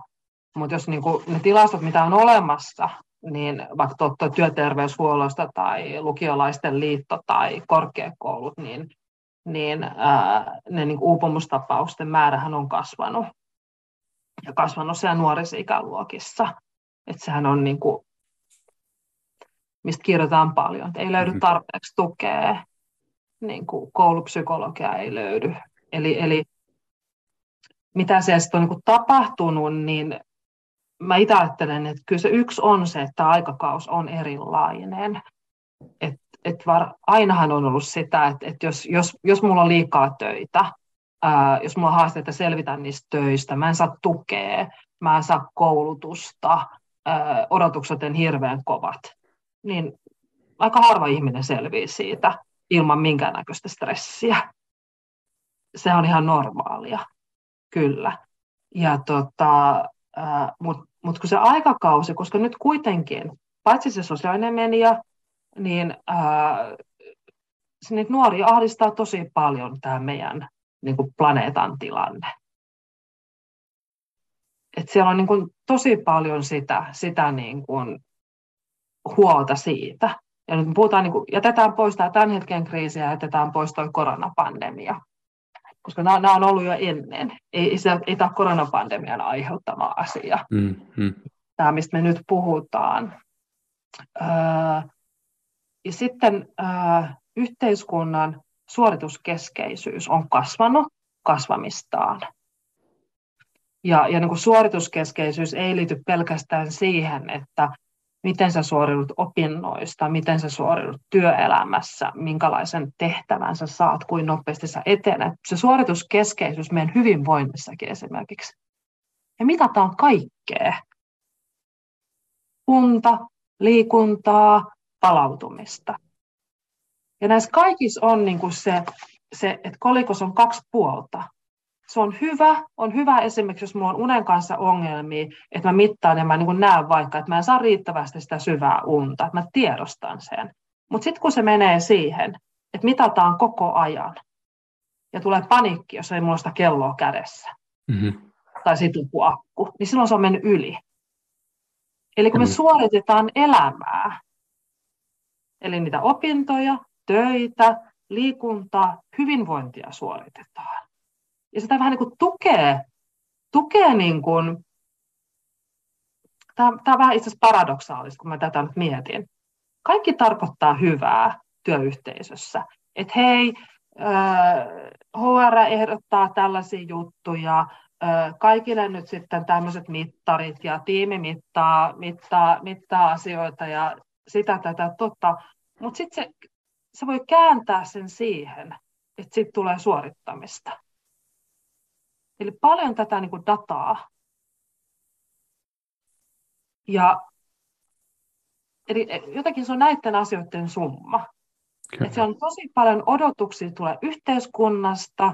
mutta jos niin kuin, ne tilastot, mitä on olemassa, niin vaikka työterveyshuollosta tai lukiolaisten liitto tai korkeakoulut, niin, niin ää, ne niin uupumustapausten määrähän on kasvanut ja kasvanut siellä nuorissa ikäluokissa. Että sehän on niin kuin, mistä kirjoitetaan paljon, että ei löydy mm-hmm. tarpeeksi tukea, niin kuin koulupsykologia ei löydy. Eli, eli mitä siellä on niin kuin tapahtunut, niin mä itse ajattelen, että kyllä se yksi on se, että aikakaus on erilainen. Et, et var, ainahan on ollut sitä, että, että jos, jos, jos mulla on liikaa töitä, ää, jos mulla on haasteita selvitä niistä töistä, mä en saa tukea, mä en saa koulutusta, ää, odotukset on hirveän kovat, niin aika harva ihminen selviää siitä ilman minkäännäköistä stressiä. Se on ihan normaalia, kyllä. Ja tota, mutta mut kun se aikakausi, koska nyt kuitenkin, paitsi se sosiaalinen media, niin ää, niitä nuoria ahdistaa tosi paljon tämä meidän niin kuin planeetan tilanne. Et siellä on niin kuin tosi paljon sitä, sitä niin kuin huolta siitä. Ja nyt puhutaan, niin kuin, jätetään pois tämä tämän hetken kriisi ja jätetään pois tuo koronapandemia koska nämä, nämä on ollut jo ennen. Ei, se, ei tämä koronapandemian aiheuttama asia. Mm-hmm. Tämä, mistä me nyt puhutaan. Öö, ja sitten öö, yhteiskunnan suorituskeskeisyys on kasvanut, kasvamistaan. Ja, ja niin kuin suorituskeskeisyys ei liity pelkästään siihen, että miten sä suoriudut opinnoista, miten sä suoriudut työelämässä, minkälaisen tehtävän sä saat, kuin nopeasti sä etenet. Se suorituskeskeisyys meidän hyvinvoinnissakin esimerkiksi. Ja mitataan kaikkea. Kunta, liikuntaa, palautumista. Ja näissä kaikissa on niin kuin se, se, että kolikos on kaksi puolta se on hyvä. On hyvä esimerkiksi, jos minulla on unen kanssa ongelmia, että mä mittaan ja mä niin näen vaikka, että mä en saa riittävästi sitä syvää unta, että mä tiedostan sen. Mutta sitten kun se menee siihen, että mitataan koko ajan ja tulee paniikki, jos ei mulla sitä kelloa kädessä mm-hmm. tai situpuakku, niin silloin se on mennyt yli. Eli kun me mm-hmm. suoritetaan elämää, eli niitä opintoja, töitä, liikuntaa, hyvinvointia suoritetaan, ja sitä vähän niin kuin tukee, tukee niin kuin, tämä, tämä on vähän itse asiassa paradoksaalista, kun mä tätä nyt mietin. Kaikki tarkoittaa hyvää työyhteisössä. Että hei, HR ehdottaa tällaisia juttuja, kaikille nyt sitten tämmöiset mittarit ja tiimi mittaa, mittaa, mittaa asioita ja sitä tätä totta. Mutta sitten se, se voi kääntää sen siihen, että sitten tulee suorittamista. Eli paljon tätä niin kuin dataa. Ja, eli jotenkin se on näiden asioiden summa. Että se on tosi paljon odotuksia tulee yhteiskunnasta,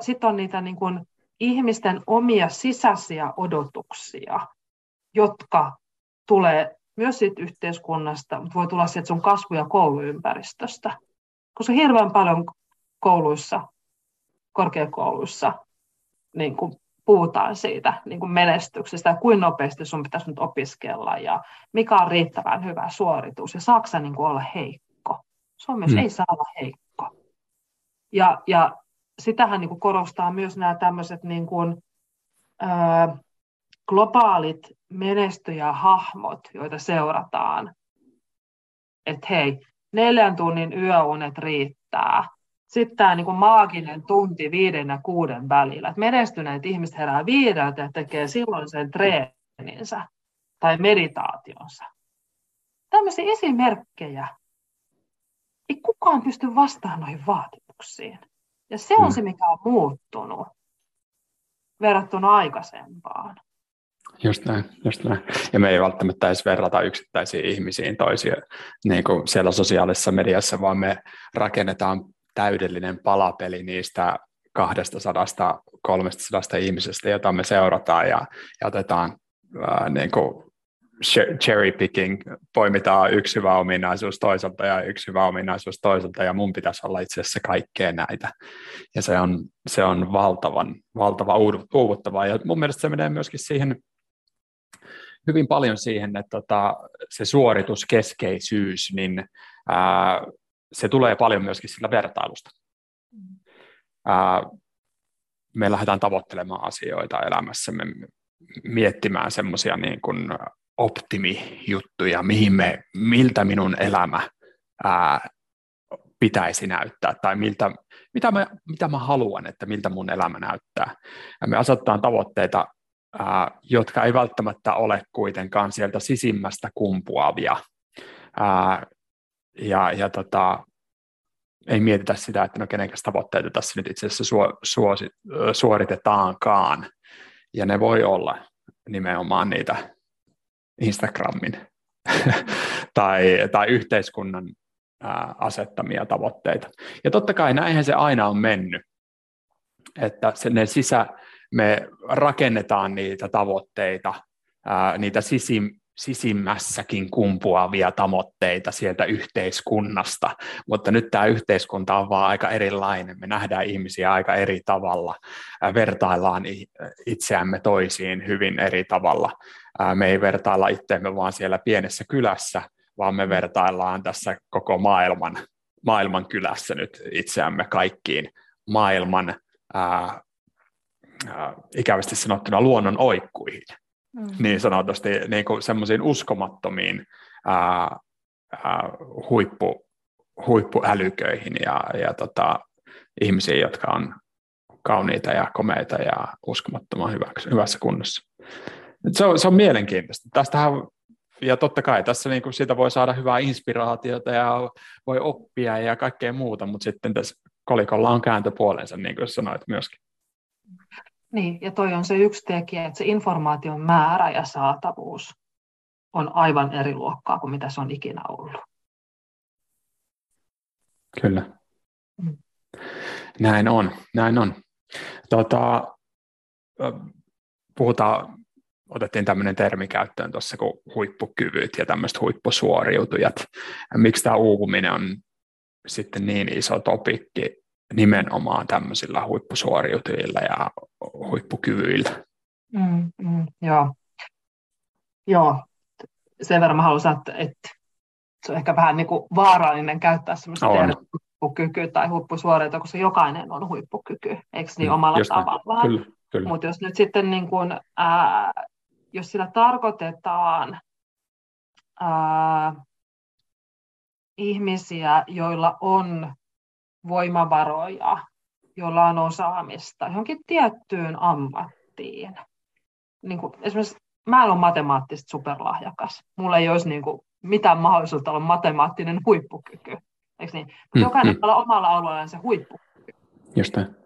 sitten on niitä niin kuin ihmisten omia sisäisiä odotuksia, jotka tulee myös siitä yhteiskunnasta, mutta voi tulla sieltä sun kasvu- ja kouluympäristöstä. Koska hirveän paljon kouluissa, korkeakouluissa niin kuin puhutaan siitä niin kuin menestyksestä ja kuinka nopeasti sun pitäisi nyt opiskella ja mikä on riittävän hyvä suoritus ja saako niin kuin olla heikko. Suomessa hmm. ei saa olla heikko. Ja, ja sitähän niin kuin korostaa myös nämä tämmöiset niin kuin, ö, globaalit menestyjähahmot, joita seurataan. Että hei, neljän tunnin yöunet riittää, sitten tämä niin maaginen tunti viiden ja kuuden välillä. Että menestyneet ihmiset herää viideltä ja tekee silloin sen treeninsä tai meditaationsa. Tämmöisiä esimerkkejä. Ei kukaan pysty vastaamaan noihin vaatimuksiin. Ja se on mm. se, mikä on muuttunut verrattuna aikaisempaan. Just näin, just näin. Ja me ei välttämättä edes verrata yksittäisiin ihmisiin toisia niin kuin siellä sosiaalisessa mediassa, vaan me rakennetaan täydellinen palapeli niistä 200 300 ihmisestä, jota me seurataan ja, ja otetaan äh, niin kuin cherry picking, poimitaan yksi hyvä ominaisuus toiselta ja yksi hyvä ominaisuus toiselta, ja mun pitäisi olla itse asiassa kaikkea näitä. Ja se on, se on valtavan, valtava uuvuttavaa, ja mun mielestä se menee myöskin siihen, hyvin paljon siihen, että tota, se suorituskeskeisyys, niin ää, se tulee paljon myöskin sillä vertailusta. Ää, me lähdetään tavoittelemaan asioita elämässämme, miettimään semmoisia niin kuin optimijuttuja, mihin me, miltä minun elämä ää, pitäisi näyttää tai miltä, mitä, mä, mitä mä haluan, että miltä mun elämä näyttää. Ja me asetetaan tavoitteita, ää, jotka ei välttämättä ole kuitenkaan sieltä sisimmästä kumpuavia. Ää, ja, ja tota, ei mietitä sitä, että no kenenkäs tavoitteita tässä nyt itse asiassa suo, suosi, suoritetaankaan. Ja ne voi olla nimenomaan niitä Instagramin <laughs> tai, tai yhteiskunnan ää, asettamia tavoitteita. Ja totta kai näinhän se aina on mennyt, että ne sisä, me rakennetaan niitä tavoitteita, ää, niitä sisim, sisimmässäkin kumpuavia tavoitteita sieltä yhteiskunnasta, mutta nyt tämä yhteiskunta on vaan aika erilainen. Me nähdään ihmisiä aika eri tavalla, vertaillaan itseämme toisiin hyvin eri tavalla. Me ei vertailla itseämme vaan siellä pienessä kylässä, vaan me vertaillaan tässä koko maailman, maailman kylässä nyt itseämme kaikkiin maailman ää, ikävästi sanottuna luonnon oikkuihin mm. niin sanotusti niin semmoisiin uskomattomiin ää, ää, huippu, huippuälyköihin ja, ja tota, ihmisiin, jotka on kauniita ja komeita ja uskomattoman hyväksi, hyvässä kunnossa. Se on, se on mielenkiintoista. Tästähän, ja totta kai tässä niin kuin siitä voi saada hyvää inspiraatiota ja voi oppia ja kaikkea muuta, mutta sitten tässä kolikolla on kääntöpuolensa, niin kuin sanoit myöskin. Niin, ja toi on se yksi tekijä, että se informaation määrä ja saatavuus on aivan eri luokkaa kuin mitä se on ikinä ollut. Kyllä. Mm. Näin on, näin on. Tota, puhutaan, otettiin tämmöinen termi käyttöön tuossa kuin huippukyvyt ja tämmöiset huippusuoriutujat. Miksi tämä uupuminen on sitten niin iso topikki nimenomaan tämmöisillä huippusuoriutujilla ja huippukyvyillä? Mm, mm, joo. joo, sen verran mä haluan että, että se on ehkä vähän niin kuin vaarallinen käyttää semmoista huippukykyä tai huippusuoriutuja, koska jokainen on huippukyky, eikö niin mm, omalla Just tavallaan. Kyllä, kyllä. Mutta jos nyt sitten niin kuin, ää, jos sillä tarkoitetaan ää, ihmisiä, joilla on voimavaroja, joilla on osaamista johonkin tiettyyn ammattiin. Niin kuin esimerkiksi mä en ole matemaattisesti superlahjakas. Mulla ei olisi niin kuin mitään mahdollisuutta olla matemaattinen huippukyky. Eikö niin? Mm, Jokainen mm. omalla alueellaan se huippukyky. Just näin.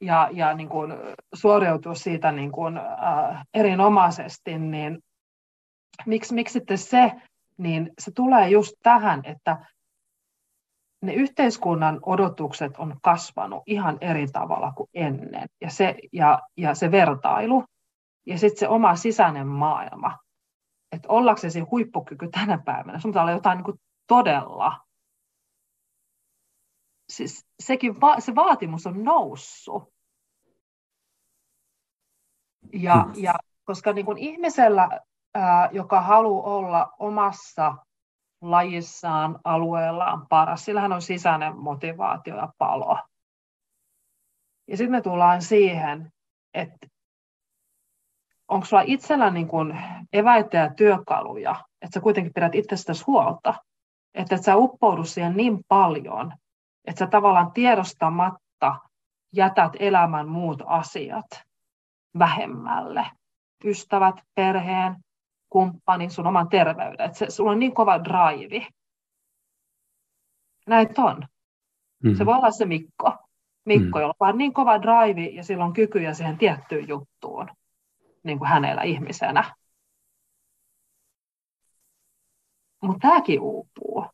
Ja, ja niin kuin suoriutua siitä niin kuin, äh, erinomaisesti, niin miksi, miksi sitten se, niin se tulee just tähän, että ne yhteiskunnan odotukset on kasvanut ihan eri tavalla kuin ennen. Ja se, ja, ja se vertailu ja sitten se oma sisäinen maailma. Että ollaksesi se huippukyky tänä päivänä, sun pitää olla jotain niin kuin todella. Siis sekin va- se vaatimus on noussut. Ja, hmm. ja koska niin kuin ihmisellä, ää, joka haluaa olla omassa lajissaan, alueellaan paras. Sillähän on sisäinen motivaatio ja palo. Ja sitten me tullaan siihen, että onko sulla itsellä niin kun eväitä ja työkaluja, että sä kuitenkin pidät itsestäsi huolta, että et sä uppoudu siihen niin paljon, että sä tavallaan tiedostamatta jätät elämän muut asiat vähemmälle. Ystävät, perheen, kumppanin, sun oman terveyden. Että se, sulla on niin kova drive. Näin on. Mm-hmm. Se voi olla se Mikko. Mikko, mm-hmm. jolla on niin kova drive ja sillä on kykyjä siihen tiettyyn juttuun niin kuin hänellä ihmisenä. Mutta tämäkin uupuu.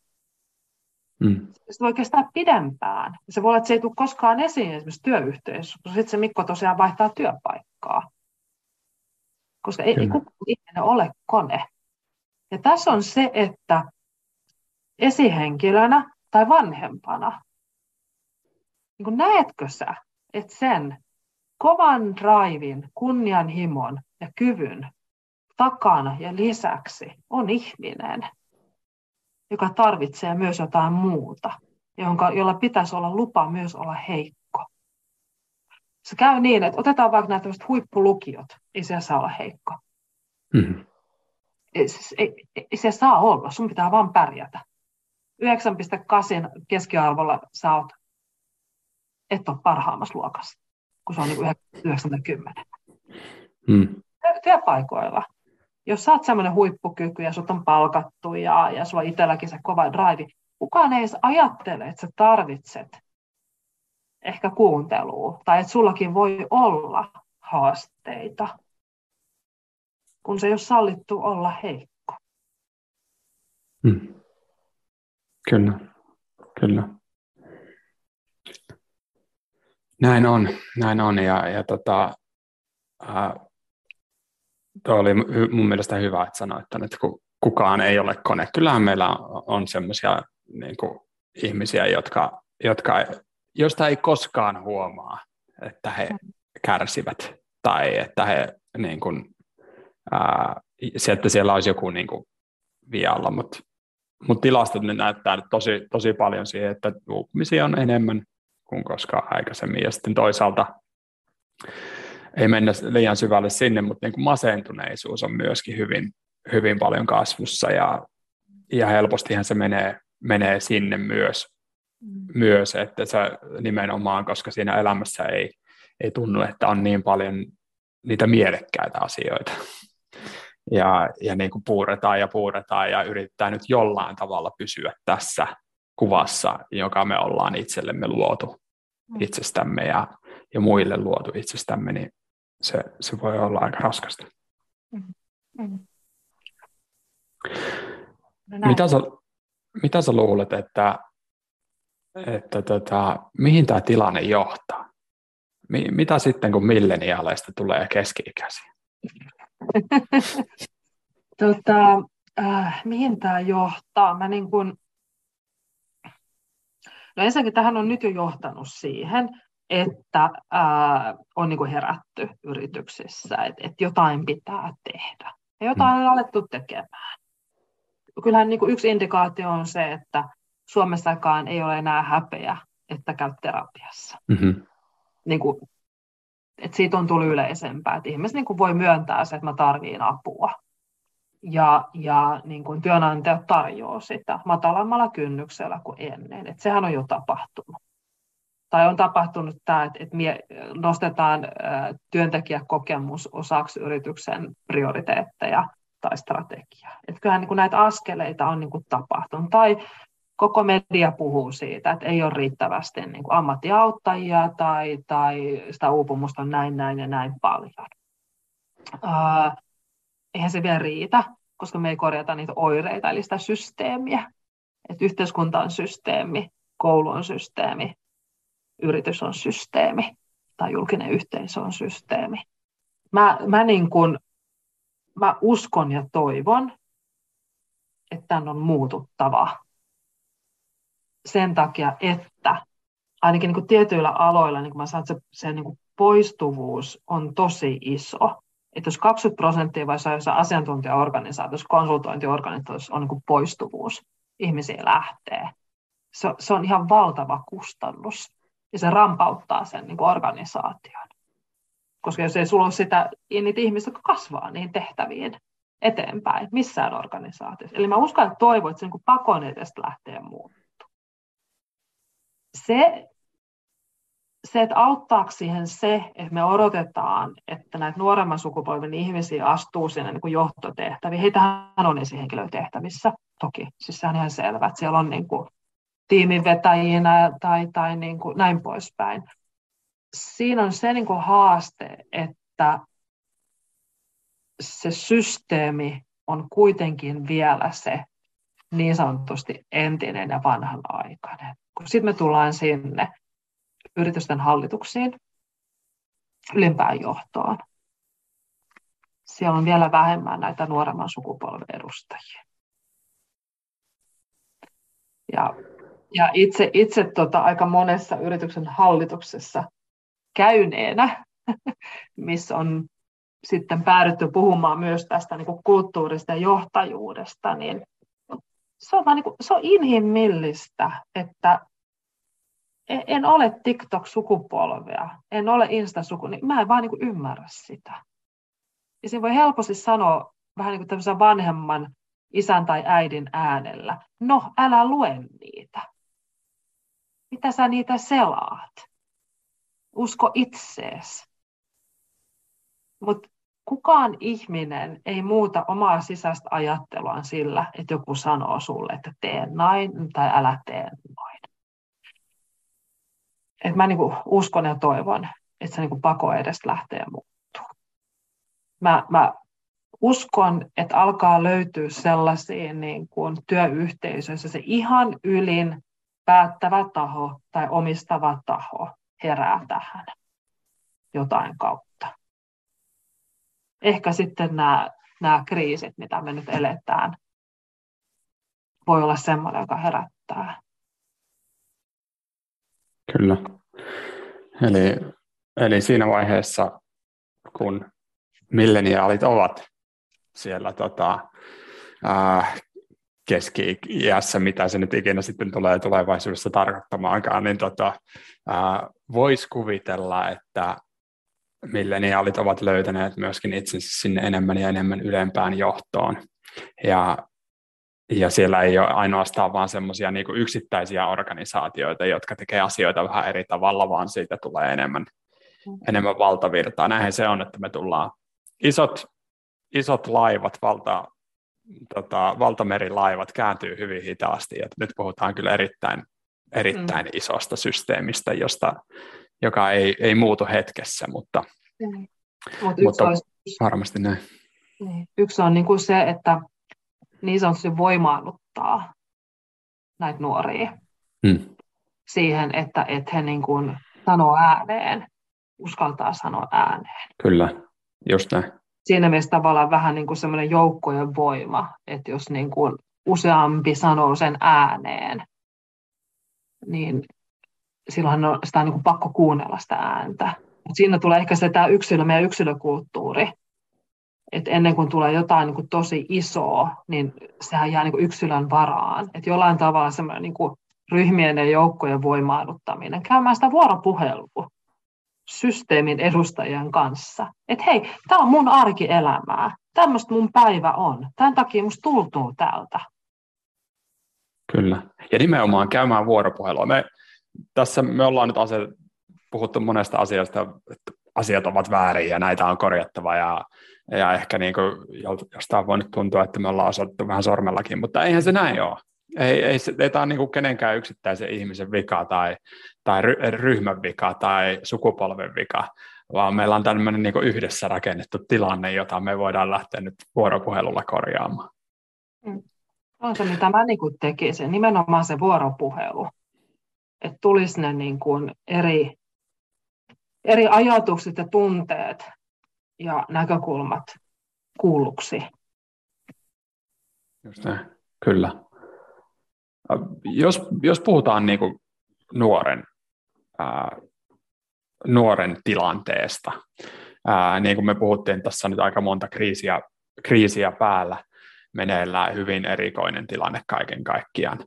Mm. Se voi kestää pidempään. Se voi olla, että se ei tule koskaan esiin esimerkiksi työyhteisössä, sitten se Mikko tosiaan vaihtaa työpaikkaa koska ei, ei kukaan ihminen ole kone. Ja tässä on se, että esihenkilönä tai vanhempana, niin kuin näetkö sä, että sen kovan raivin, kunnianhimon ja kyvyn takana ja lisäksi on ihminen, joka tarvitsee myös jotain muuta, jonka, jolla pitäisi olla lupa myös olla heikko se käy niin, että otetaan vaikka nämä huippulukiot, ei se saa olla heikko. Mm-hmm. Ei, ei, ei se saa olla, sun pitää vaan pärjätä. 9,8 keskiarvolla sä oot, et ole parhaammassa luokassa, kun se on niin 90. Mm. Työpaikoilla, jos sä oot semmoinen huippukyky ja sut on palkattu ja, ja sulla itselläkin se kova drive, kukaan ei edes ajattele, että sä tarvitset ehkä kuuntelua, tai että sullakin voi olla haasteita, kun se ei ole sallittu olla heikko. Hmm. Kyllä, kyllä. Näin on, näin on, ja, ja tota, ää, tuo oli mun mielestä hyvä, että sanoit, että kun kukaan ei ole kone. Kyllähän meillä on, sellaisia niin ihmisiä, jotka, jotka josta ei koskaan huomaa, että he kärsivät tai että he niin kuin, ää, se, että siellä olisi joku niin kuin, vialla, mutta mut tilastot ne näyttää tosi, tosi paljon siihen, että uupumisia on enemmän kuin koskaan aikaisemmin. Ja sitten toisaalta ei mennä liian syvälle sinne, mutta niin kuin masentuneisuus on myöskin hyvin, hyvin paljon kasvussa ja, ja helpostihan se menee, menee sinne myös, myös, että se nimenomaan, koska siinä elämässä ei, ei tunnu, että on niin paljon niitä mielekkäitä asioita. Ja, ja niin kuin puuretaan ja puuretaan ja yrittää nyt jollain tavalla pysyä tässä kuvassa, joka me ollaan itsellemme luotu mm. itsestämme ja, ja muille luotu itsestämme, niin se, se voi olla aika raskasta. Mm. Mm. No mitä, sä, mitä sä luulet, että, että tota, mihin tämä tilanne johtaa? Mi, mitä sitten, kun milleniaaleista tulee keski-ikäisiä? <laughs> tota, äh, mihin tämä johtaa? Mä niin kun... no ensinnäkin tähän on nyt jo johtanut siihen, että ää, on niin kuin herätty yrityksissä, että, että jotain pitää tehdä. Ja jotain mm. on alettu tekemään. Kyllähän niin kuin yksi indikaatio on se, että Suomessakaan ei ole enää häpeä, että käy terapiassa. Mm-hmm. Niin kuin, että siitä on tullut yleisempää, että ihmiset niin kuin voi myöntää se, että mä tarviin apua. Ja, ja niin kuin työnantajat tarjoaa sitä matalammalla kynnyksellä kuin ennen. Että sehän on jo tapahtunut tai on tapahtunut tämä, että, että nostetaan työntekijäkokemus osaksi yrityksen prioriteetteja tai strategiaa. Että kyllähän niin kuin näitä askeleita on niin kuin tapahtunut. Tai koko media puhuu siitä, että ei ole riittävästi niin kuin ammattiauttajia tai, tai sitä uupumusta on näin, näin ja näin paljon. Ää, eihän se vielä riitä, koska me ei korjata niitä oireita, eli sitä systeemiä. Että yhteiskunta on systeemi, koulu on systeemi, yritys on systeemi tai julkinen yhteisö on systeemi. Mä, mä, niin kun, mä uskon ja toivon, että tämän on muututtava sen takia, että ainakin niin kuin tietyillä aloilla, niin kuin mä sanon, se, se niin kuin poistuvuus on tosi iso. Että jos 20 prosenttia vai jossain asiantuntijaorganisaatiossa, konsultointiorganisaatiossa on niin kuin poistuvuus, ihmisiä lähtee. Se, se on ihan valtava kustannus ja se rampauttaa sen niin kuin organisaation. Koska jos ei sulla ole sitä, niitä ihmisiä, jotka kasvaa niihin tehtäviin eteenpäin missään organisaatiossa. Eli mä uskon, että toivon, että se niin pakon edestä lähtee muuttumaan. Se, se, että auttaako siihen se, että me odotetaan, että näitä nuoremman sukupolven ihmisiä astuu sinne niin kuin johtotehtäviin. Heitähän on esihenkilötehtävissä, toki. Siis sehän on ihan selvä, että siellä on niin kuin tiiminvetäjinä tai, tai niin kuin näin poispäin. Siinä on se niin kuin haaste, että se systeemi on kuitenkin vielä se niin sanotusti entinen ja vanhanaikainen. Kun sitten me tullaan sinne yritysten hallituksiin, ylimpään johtoon, siellä on vielä vähemmän näitä nuoremman sukupolven edustajia. Ja ja itse, itse tota, aika monessa yrityksen hallituksessa käyneenä, <laughs> missä on sitten päädytty puhumaan myös tästä niin kuin kulttuurista ja johtajuudesta, niin se on, vaan niin kuin, se on inhimillistä, että en ole TikTok-sukupolvea, en ole Insta-suku, niin mä en vaan niin kuin ymmärrä sitä. Ja siinä voi helposti sanoa vähän niin kuin vanhemman isän tai äidin äänellä, no älä lue niitä mitä sä niitä selaat. Usko itsees. Mutta kukaan ihminen ei muuta omaa sisäistä ajatteluaan sillä, että joku sanoo sulle, että tee näin tai älä tee noin. Et mä niinku uskon ja toivon, että se niinku pako edestä lähtee muuttuu. Mä, mä uskon, että alkaa löytyä sellaisia niin kuin työyhteisöissä se ihan ylin päättävä taho tai omistava taho herää tähän jotain kautta. Ehkä sitten nämä, nämä kriisit, mitä me nyt eletään, voi olla semmoinen, joka herättää. Kyllä. Eli, eli siinä vaiheessa, kun milleniaalit ovat siellä tota, äh, keski-iässä, mitä se nyt ikinä sitten tulee tulevaisuudessa tarkoittamaankaan, niin tota, voisi kuvitella, että milleniaalit ovat löytäneet myöskin itsensä sinne enemmän ja enemmän ylempään johtoon. Ja, ja siellä ei ole ainoastaan vain semmoisia niin yksittäisiä organisaatioita, jotka tekee asioita vähän eri tavalla, vaan siitä tulee enemmän, enemmän valtavirtaa. Näinhän se on, että me tullaan isot, isot laivat, valta, tota, valtamerilaivat kääntyy hyvin hitaasti. Et nyt puhutaan kyllä erittäin, erittäin mm. isosta systeemistä, josta, joka ei, ei muutu hetkessä, mutta, mm. Mut mutta olisi, varmasti näin. Niin. Yksi on niin kuin se, että niin sanotusti voimaannuttaa näitä nuoria mm. siihen, että, että he niin kuin sanoo ääneen, uskaltaa sanoa ääneen. Kyllä, just näin. Siinä mielessä tavallaan vähän niin kuin semmoinen joukkojen voima, että jos niin kuin useampi sanoo sen ääneen, niin silloin on sitä on niin kuin pakko kuunnella sitä ääntä. Mut siinä tulee ehkä se tämä yksilö, meidän yksilökulttuuri, että ennen kuin tulee jotain niin kuin tosi isoa, niin sehän jää niin kuin yksilön varaan. Että jollain tavalla semmoinen niin kuin ryhmien ja joukkojen voimaannuttaminen, käymään sitä vuoropuhelua systeemin edustajien kanssa. Että hei, tämä on mun arkielämää, tämmöistä mun päivä on, tämän takia musta tultuu täältä. Kyllä, ja nimenomaan käymään vuoropuhelua. Me, tässä me ollaan nyt asia, puhuttu monesta asiasta, että asiat ovat väärin ja näitä on korjattava ja, ja ehkä niin kuin, jostain voi nyt tuntua, että me ollaan osoitettu vähän sormellakin, mutta eihän se näin ole. Ei, ei, ei tämä ole niin kenenkään yksittäisen ihmisen vika tai, tai ryhmän vika tai sukupolven vika, vaan meillä on tämmöinen niin yhdessä rakennettu tilanne, jota me voidaan lähteä nyt vuoropuhelulla korjaamaan. Mm. On se, mitä mä niin tekisin, nimenomaan se vuoropuhelu. Että tulisi ne niin kuin eri, eri ajatukset ja tunteet ja näkökulmat kuulluksi. Just näin, kyllä. Jos, jos puhutaan niin kuin nuoren, ää, nuoren tilanteesta, ää, niin kuin me puhuttiin, tässä nyt aika monta kriisiä, kriisiä päällä meneillään, hyvin erikoinen tilanne kaiken kaikkiaan.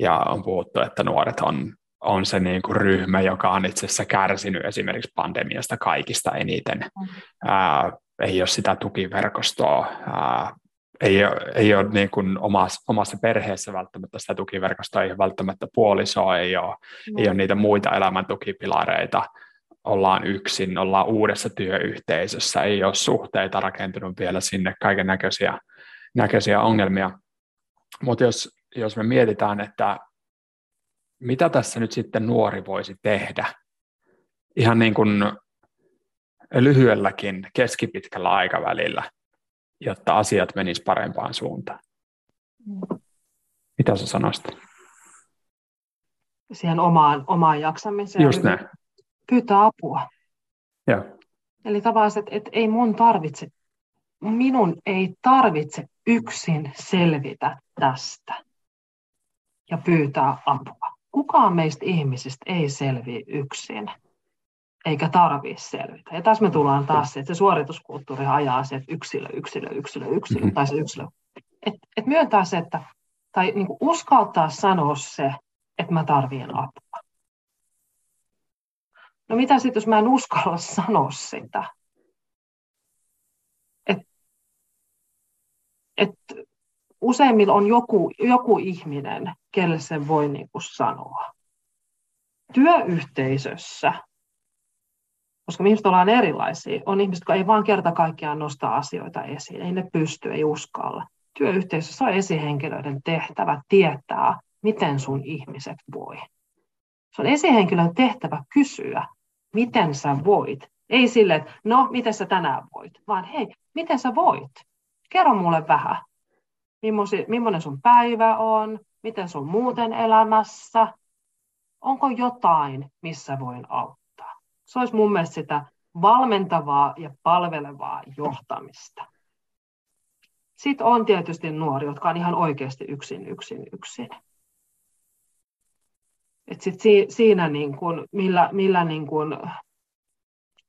Ja on puhuttu, että nuoret on, on se niin kuin ryhmä, joka on itse asiassa kärsinyt esimerkiksi pandemiasta kaikista eniten. Mm. Ää, ei ole sitä tukiverkostoa, ää, ei ole, ei ole niin kuin omassa, omassa perheessä välttämättä sitä tukiverkostoa, ei ole välttämättä puolisoa, ei ole, no. ei ole niitä muita elämän tukipilareita, ollaan yksin, ollaan uudessa työyhteisössä, ei ole suhteita rakentunut vielä sinne, kaiken näköisiä, näköisiä ongelmia. Mutta jos, jos me mietitään, että mitä tässä nyt sitten nuori voisi tehdä, ihan niin kuin lyhyelläkin keskipitkällä aikavälillä, jotta asiat menis parempaan suuntaan. Mitä sä sanoisit? Siihen omaan, omaan jaksamiseen. Just näin. Pyytää apua. Joo. Eli tavallaan, että, että ei mun tarvitse, minun ei tarvitse yksin selvitä tästä ja pyytää apua. Kukaan meistä ihmisistä ei selviä yksin eikä tarvitse selvitä. Ja tässä me tullaan taas se, että se suorituskulttuuri ajaa se, että yksilö, yksilö, yksilö, yksilö, mm-hmm. tai se yksilö. Että et myöntää se, että, tai niin uskaltaa sanoa se, että mä tarvitsen apua. No mitä sitten, jos mä en uskalla sanoa sitä? Että et useimmilla on joku, joku ihminen, kelle sen voi niin kuin sanoa. Työyhteisössä koska me ihmiset ollaan erilaisia. On ihmiset, jotka ei vaan kerta kaikkiaan nosta asioita esiin, ei ne pysty, ei uskalla. Työyhteisössä on esihenkilöiden tehtävä tietää, miten sun ihmiset voi. Se on esihenkilön tehtävä kysyä, miten sä voit. Ei sille, että no, miten sä tänään voit, vaan hei, miten sä voit? Kerro mulle vähän, millainen sun päivä on, miten sun muuten elämässä, onko jotain, missä voin auttaa se olisi mun mielestä sitä valmentavaa ja palvelevaa johtamista. Sitten on tietysti nuori, jotka on ihan oikeasti yksin, yksin, yksin. Et sit si, siinä niin kun, millä, millä, niin kun,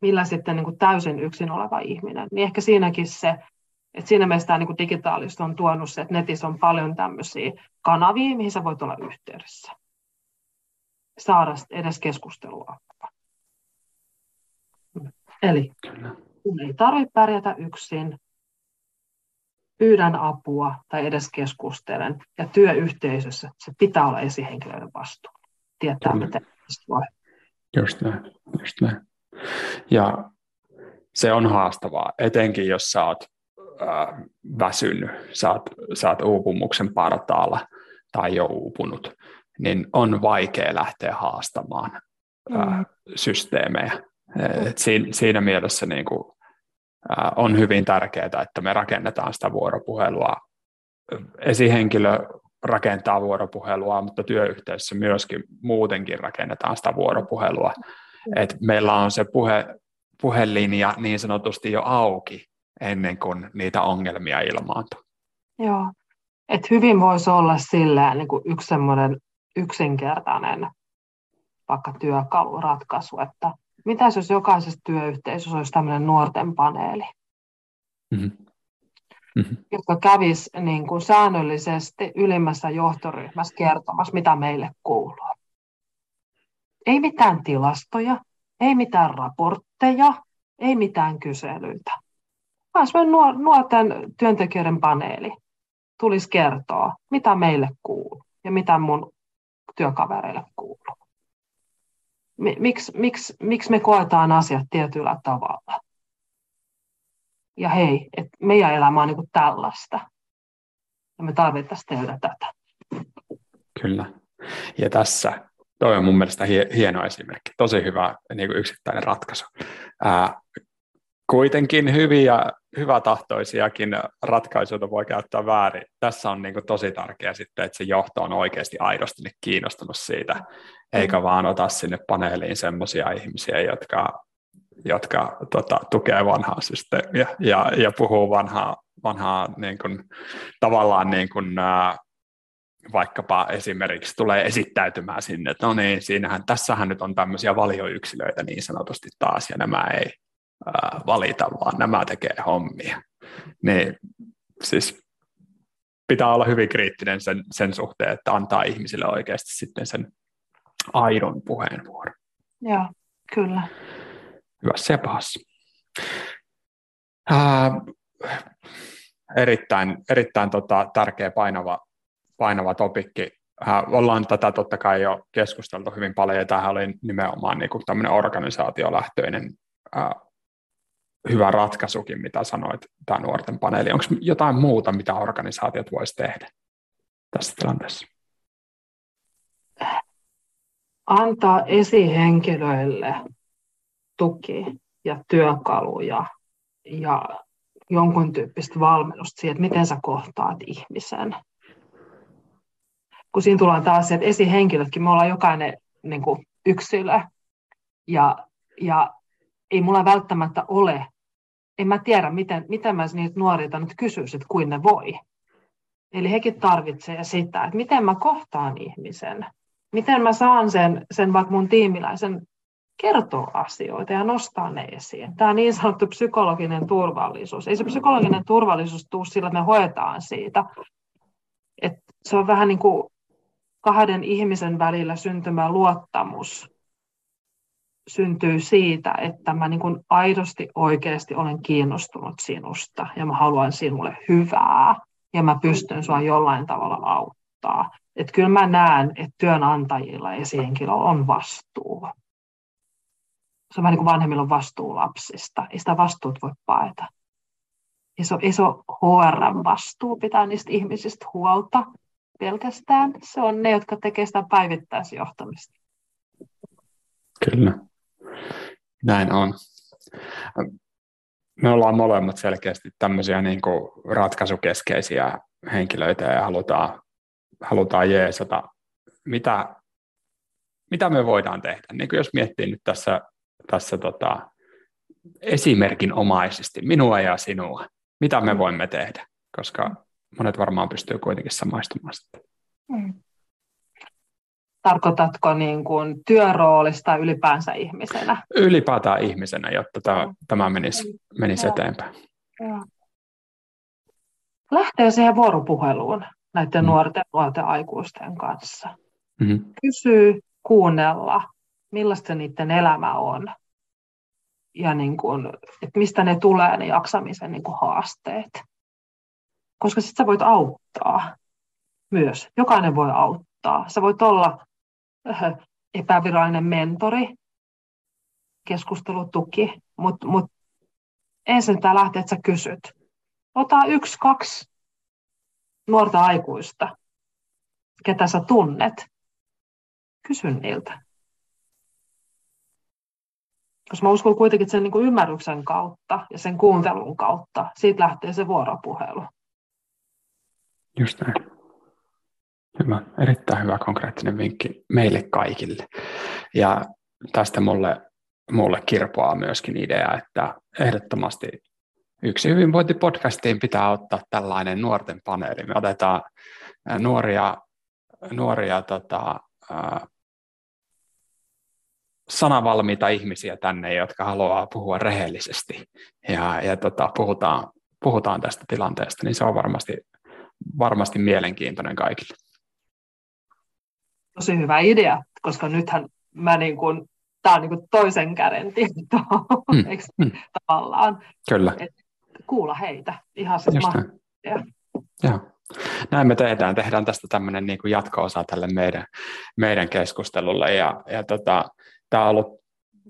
millä sitten niin kun täysin yksin oleva ihminen, niin ehkä siinäkin se, että siinä mielessä niin digitaalista on tuonut se, että netissä on paljon tämmöisiä kanavia, mihin sä voit olla yhteydessä. Saada edes keskustelua. Eli Kyllä. kun ei tarvitse pärjätä yksin, pyydän apua tai edes keskustelen. Ja työyhteisössä se pitää olla esihenkilöiden vastuu. Tietää, Kyllä. miten voi. Just näin. Just näin. Ja se on haastavaa, etenkin jos sä oot äh, väsynyt, sä oot, sä oot uupumuksen partaalla tai jo uupunut, niin on vaikea lähteä haastamaan mm. systeemejä. Et siinä, siinä mielessä niin kuin, äh, on hyvin tärkeää, että me rakennetaan sitä vuoropuhelua. Esihenkilö rakentaa vuoropuhelua, mutta työyhteisössä myöskin muutenkin rakennetaan sitä vuoropuhelua. Et meillä on se puhe, puhelinja niin sanotusti jo auki ennen kuin niitä ongelmia ilmaantuu. Joo, et hyvin voisi olla sillä niin kuin yksi semmoinen yksinkertainen vaikka työkaluratkaisu, että mitä jos jokaisessa työyhteisössä olisi tämmöinen nuorten paneeli, mm-hmm. Mm-hmm. jotka kävis niin kuin säännöllisesti ylimmässä johtoryhmässä kertomassa, mitä meille kuuluu. Ei mitään tilastoja, ei mitään raportteja, ei mitään kyselyitä, vaan nuorten työntekijöiden paneeli tulisi kertoa, mitä meille kuuluu ja mitä mun työkavereille kuuluu. Miksi, miksi, miksi me koetaan asiat tietyllä tavalla? Ja hei, että meidän elämä on niin tällaista. Ja me tarvittaisiin tehdä tätä. Kyllä. Ja tässä, toi on mun mielestä hieno esimerkki. Tosi hyvä niin kuin yksittäinen ratkaisu. Ää, kuitenkin hyviä, hyvätahtoisiakin ratkaisuja voi käyttää väärin. Tässä on niin kuin tosi tärkeää sitten, että se johto on oikeasti aidosti kiinnostunut siitä, eikä mm. vaan ota sinne paneeliin semmoisia ihmisiä, jotka, jotka tota, tukee vanhaa systeemiä ja, ja puhuu vanhaa, vanhaa niin kuin, tavallaan niin kuin, ää, vaikkapa esimerkiksi tulee esittäytymään sinne, että no niin, siinähän, tässähän nyt on tämmöisiä valioyksilöitä niin sanotusti taas, ja nämä ei ää, valita, vaan nämä tekee hommia. Niin siis pitää olla hyvin kriittinen sen, sen suhteen, että antaa ihmisille oikeasti sitten sen aidon puheenvuoron. Joo, kyllä. Hyvässä ja pahassa. Ää, erittäin erittäin tota, tärkeä painava, painava topikki. Ää, ollaan tätä totta kai jo keskusteltu hyvin paljon, ja tämähän oli nimenomaan niin kuin tämmöinen organisaatiolähtöinen ää, hyvä ratkaisukin, mitä sanoit, tämä nuorten paneeli. Onko jotain muuta, mitä organisaatiot voisi tehdä tässä tilanteessa? Antaa esihenkilöille tuki ja työkaluja ja jonkun tyyppistä valmennusta siihen, että miten sä kohtaat ihmisen. Kun siinä tullaan taas että esihenkilötkin, me ollaan jokainen niin kuin yksilö ja, ja ei mulla välttämättä ole, en mä tiedä, miten, miten mä niitä nuorilta nyt kysyisin, että kuin ne voi. Eli hekin tarvitsee sitä, että miten mä kohtaan ihmisen, miten mä saan sen, sen vaikka mun tiimiläisen kertoa asioita ja nostaa ne esiin. Tämä niin sanottu psykologinen turvallisuus. Ei se psykologinen turvallisuus tule sillä, että me hoetaan siitä. Et se on vähän niin kuin kahden ihmisen välillä syntymä luottamus syntyy siitä, että mä niin kuin aidosti oikeasti olen kiinnostunut sinusta ja mä haluan sinulle hyvää ja mä pystyn sua jollain tavalla auttaa. Että kyllä mä näen, että työnantajilla esihenkilö on vastuu. Se on vähän niin kuin vanhemmilla on vastuu lapsista. Ei sitä vastuut voi paeta. Se ole HR-vastuu pitää niistä ihmisistä huolta pelkästään. Se on ne, jotka tekevät sitä päivittäisjohtamista. Kyllä. Näin on. Me ollaan molemmat selkeästi tämmöisiä niin kuin ratkaisukeskeisiä henkilöitä ja halutaan, halutaan jeesata, mitä, mitä me voidaan tehdä. Niin kuin jos miettii nyt tässä, tässä tota, esimerkinomaisesti minua ja sinua, mitä me voimme tehdä, koska monet varmaan pystyy kuitenkin samaistumaan sitten. Mm. Tarkoitatko niin kuin työroolista ylipäänsä ihmisenä? Ylipäätään ihmisenä, jotta tämä, tämä menisi, menisi eteenpäin. Joo. Lähtee siihen vuoropuheluun näiden mm. nuorten, nuorten aikuisten kanssa. Mm-hmm. Kysyy, kuunnella, millaista niiden elämä on ja niin kuin, että mistä ne tulee ne jaksamisen niin kuin haasteet. Koska sitten sä voit auttaa myös. Jokainen voi auttaa. Sä voit olla epävirallinen mentori, keskustelutuki, mutta mut ensin tämä lähtee, että sä kysyt. Ota yksi, kaksi nuorta aikuista, ketä sä tunnet. Kysy niiltä. Koska mä uskon kuitenkin, sen niin ymmärryksen kautta ja sen kuuntelun kautta siitä lähtee se vuoropuhelu. Just näin. Hyvä, erittäin hyvä konkreettinen vinkki meille kaikille. Ja tästä mulle, mulle kirpoaa myöskin idea, että ehdottomasti yksi hyvinvointipodcastiin pitää ottaa tällainen nuorten paneeli. Me otetaan nuoria, nuoria tota, sanavalmiita ihmisiä tänne, jotka haluaa puhua rehellisesti ja, ja tota, puhutaan, puhutaan tästä tilanteesta, niin se on varmasti, varmasti mielenkiintoinen kaikille. Tosi hyvä idea, koska nythän mä niin kuin, tämä on niin kuin toisen käden tietoa, mm, <laughs> eikö mm. tavallaan? Kyllä. Et kuulla heitä, ihan siis Joo. Näin me tehdään, tehdään tästä tämmöinen niin kuin jatko-osa tälle meidän, meidän keskustelulle ja, ja tota, tämä on ollut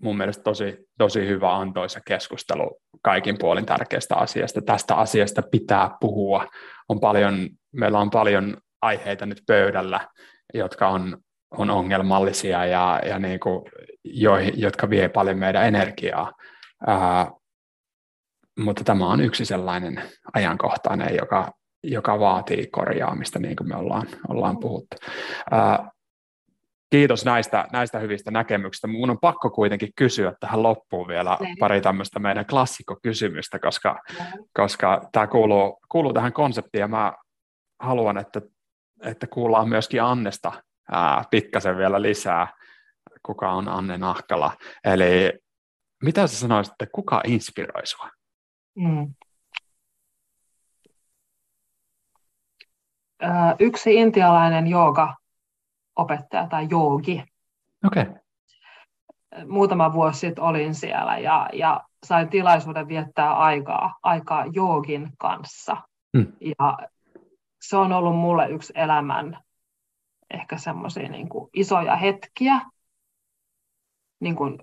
mun mielestä tosi, tosi hyvä antoisa keskustelu kaikin puolin tärkeästä asiasta. Tästä asiasta pitää puhua. On paljon, meillä on paljon aiheita nyt pöydällä, jotka on, on ongelmallisia ja, ja niin kuin, jo, jotka vie paljon meidän energiaa. Ää, mutta tämä on yksi sellainen ajankohtainen, joka, joka vaatii korjaamista, niin kuin me ollaan, ollaan puhuttu. Ää, kiitos näistä, näistä hyvistä näkemyksistä. Mun on pakko kuitenkin kysyä tähän loppuun vielä pari tämmöistä meidän klassikkokysymystä, koska, koska tämä kuuluu, kuuluu tähän konseptiin ja mä haluan, että, että kuullaan myöskin Annesta ää, pikkasen vielä lisää, kuka on Anne Nahkala. Eli mitä sä sanoisit, että kuka inspiroi sua? Mm. Yksi intialainen jooga opettaja tai joogi. Okay. Muutama vuosi sitten olin siellä ja, ja sain tilaisuuden viettää aikaa, aikaa joogin kanssa. Hmm. Ja se on ollut mulle yksi elämän ehkä semmoisia niin isoja hetkiä, niin kuin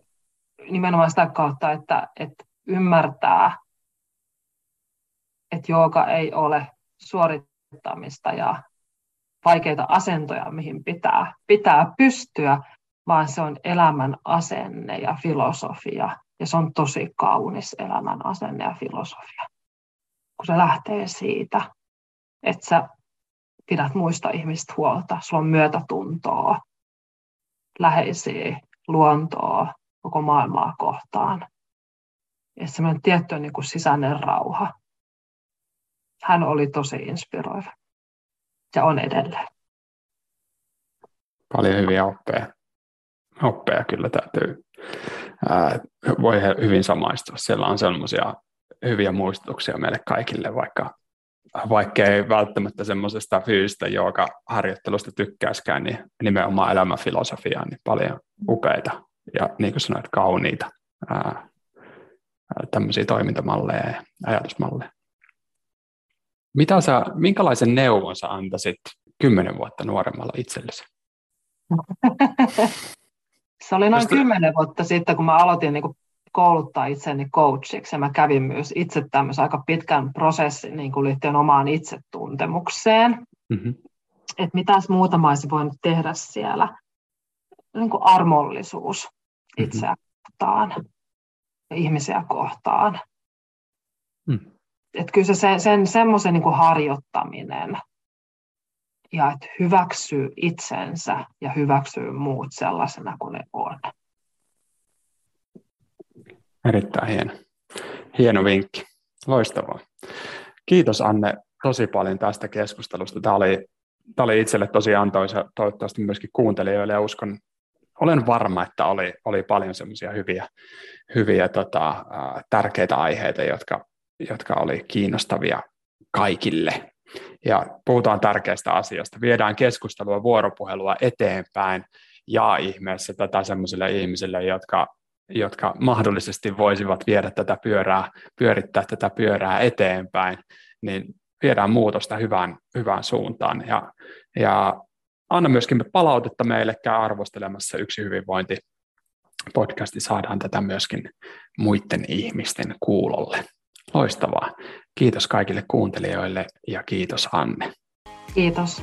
nimenomaan sitä kautta, että, että ymmärtää, että jooga ei ole suorittamista ja vaikeita asentoja, mihin pitää, pitää pystyä, vaan se on elämän asenne ja filosofia. Ja se on tosi kaunis elämän asenne ja filosofia, kun se lähtee siitä, että sä pidät muista ihmistä huolta, sulla on myötätuntoa, läheisiä, luontoa, koko maailmaa kohtaan. Ja semmoinen tietty niin kuin sisäinen rauha. Hän oli tosi inspiroiva ja on edelleen. Paljon hyviä oppeja. Oppeja kyllä täytyy, ää, voi hyvin samaistua. Siellä on sellaisia hyviä muistutuksia meille kaikille, vaikka, vaikka ei välttämättä semmoisesta fyysistä joka harjoittelusta tykkäiskään, niin nimenomaan elämäfilosofiaa, niin paljon upeita ja niin kuin sanoit, kauniita ää, tämmöisiä toimintamalleja ja ajatusmalleja. Mitä sä, minkälaisen neuvon sä antaisit kymmenen vuotta nuoremmalla itsellesi? Se oli noin kymmenen vuotta sitten, kun mä aloitin niin kuin kouluttaa itseni coachiksi ja mä kävin myös itse tämmöisen aika pitkän prosessin niin kuin liittyen omaan itsetuntemukseen. Mm-hmm. Että mitäs muuta mä olisin voinut tehdä siellä. Niin kuin armollisuus mm-hmm. itseä kohtaan ja ihmisiä kohtaan. Mm että kyllä se sen, sen semmoisen niin harjoittaminen ja että hyväksyy itsensä ja hyväksyy muut sellaisena kuin ne on. Erittäin hieno. Hieno vinkki. Loistavaa. Kiitos Anne tosi paljon tästä keskustelusta. Tämä oli, tämä oli itselle tosi antoisa, toivottavasti myöskin kuuntelijoille ja uskon, olen varma, että oli, oli paljon semmoisia hyviä, hyviä tota, tärkeitä aiheita, jotka jotka oli kiinnostavia kaikille. Ja puhutaan tärkeästä asiasta. Viedään keskustelua, vuoropuhelua eteenpäin ja ihmeessä tätä sellaisille ihmisille, jotka, jotka mahdollisesti voisivat viedä tätä pyörää, pyörittää tätä pyörää eteenpäin, niin viedään muutosta hyvään, hyvään suuntaan. Ja, ja anna myöskin palautetta meille, käy arvostelemassa yksi hyvinvointi podcasti saadaan tätä myöskin muiden ihmisten kuulolle. Loistavaa. Kiitos kaikille kuuntelijoille ja kiitos Anne. Kiitos.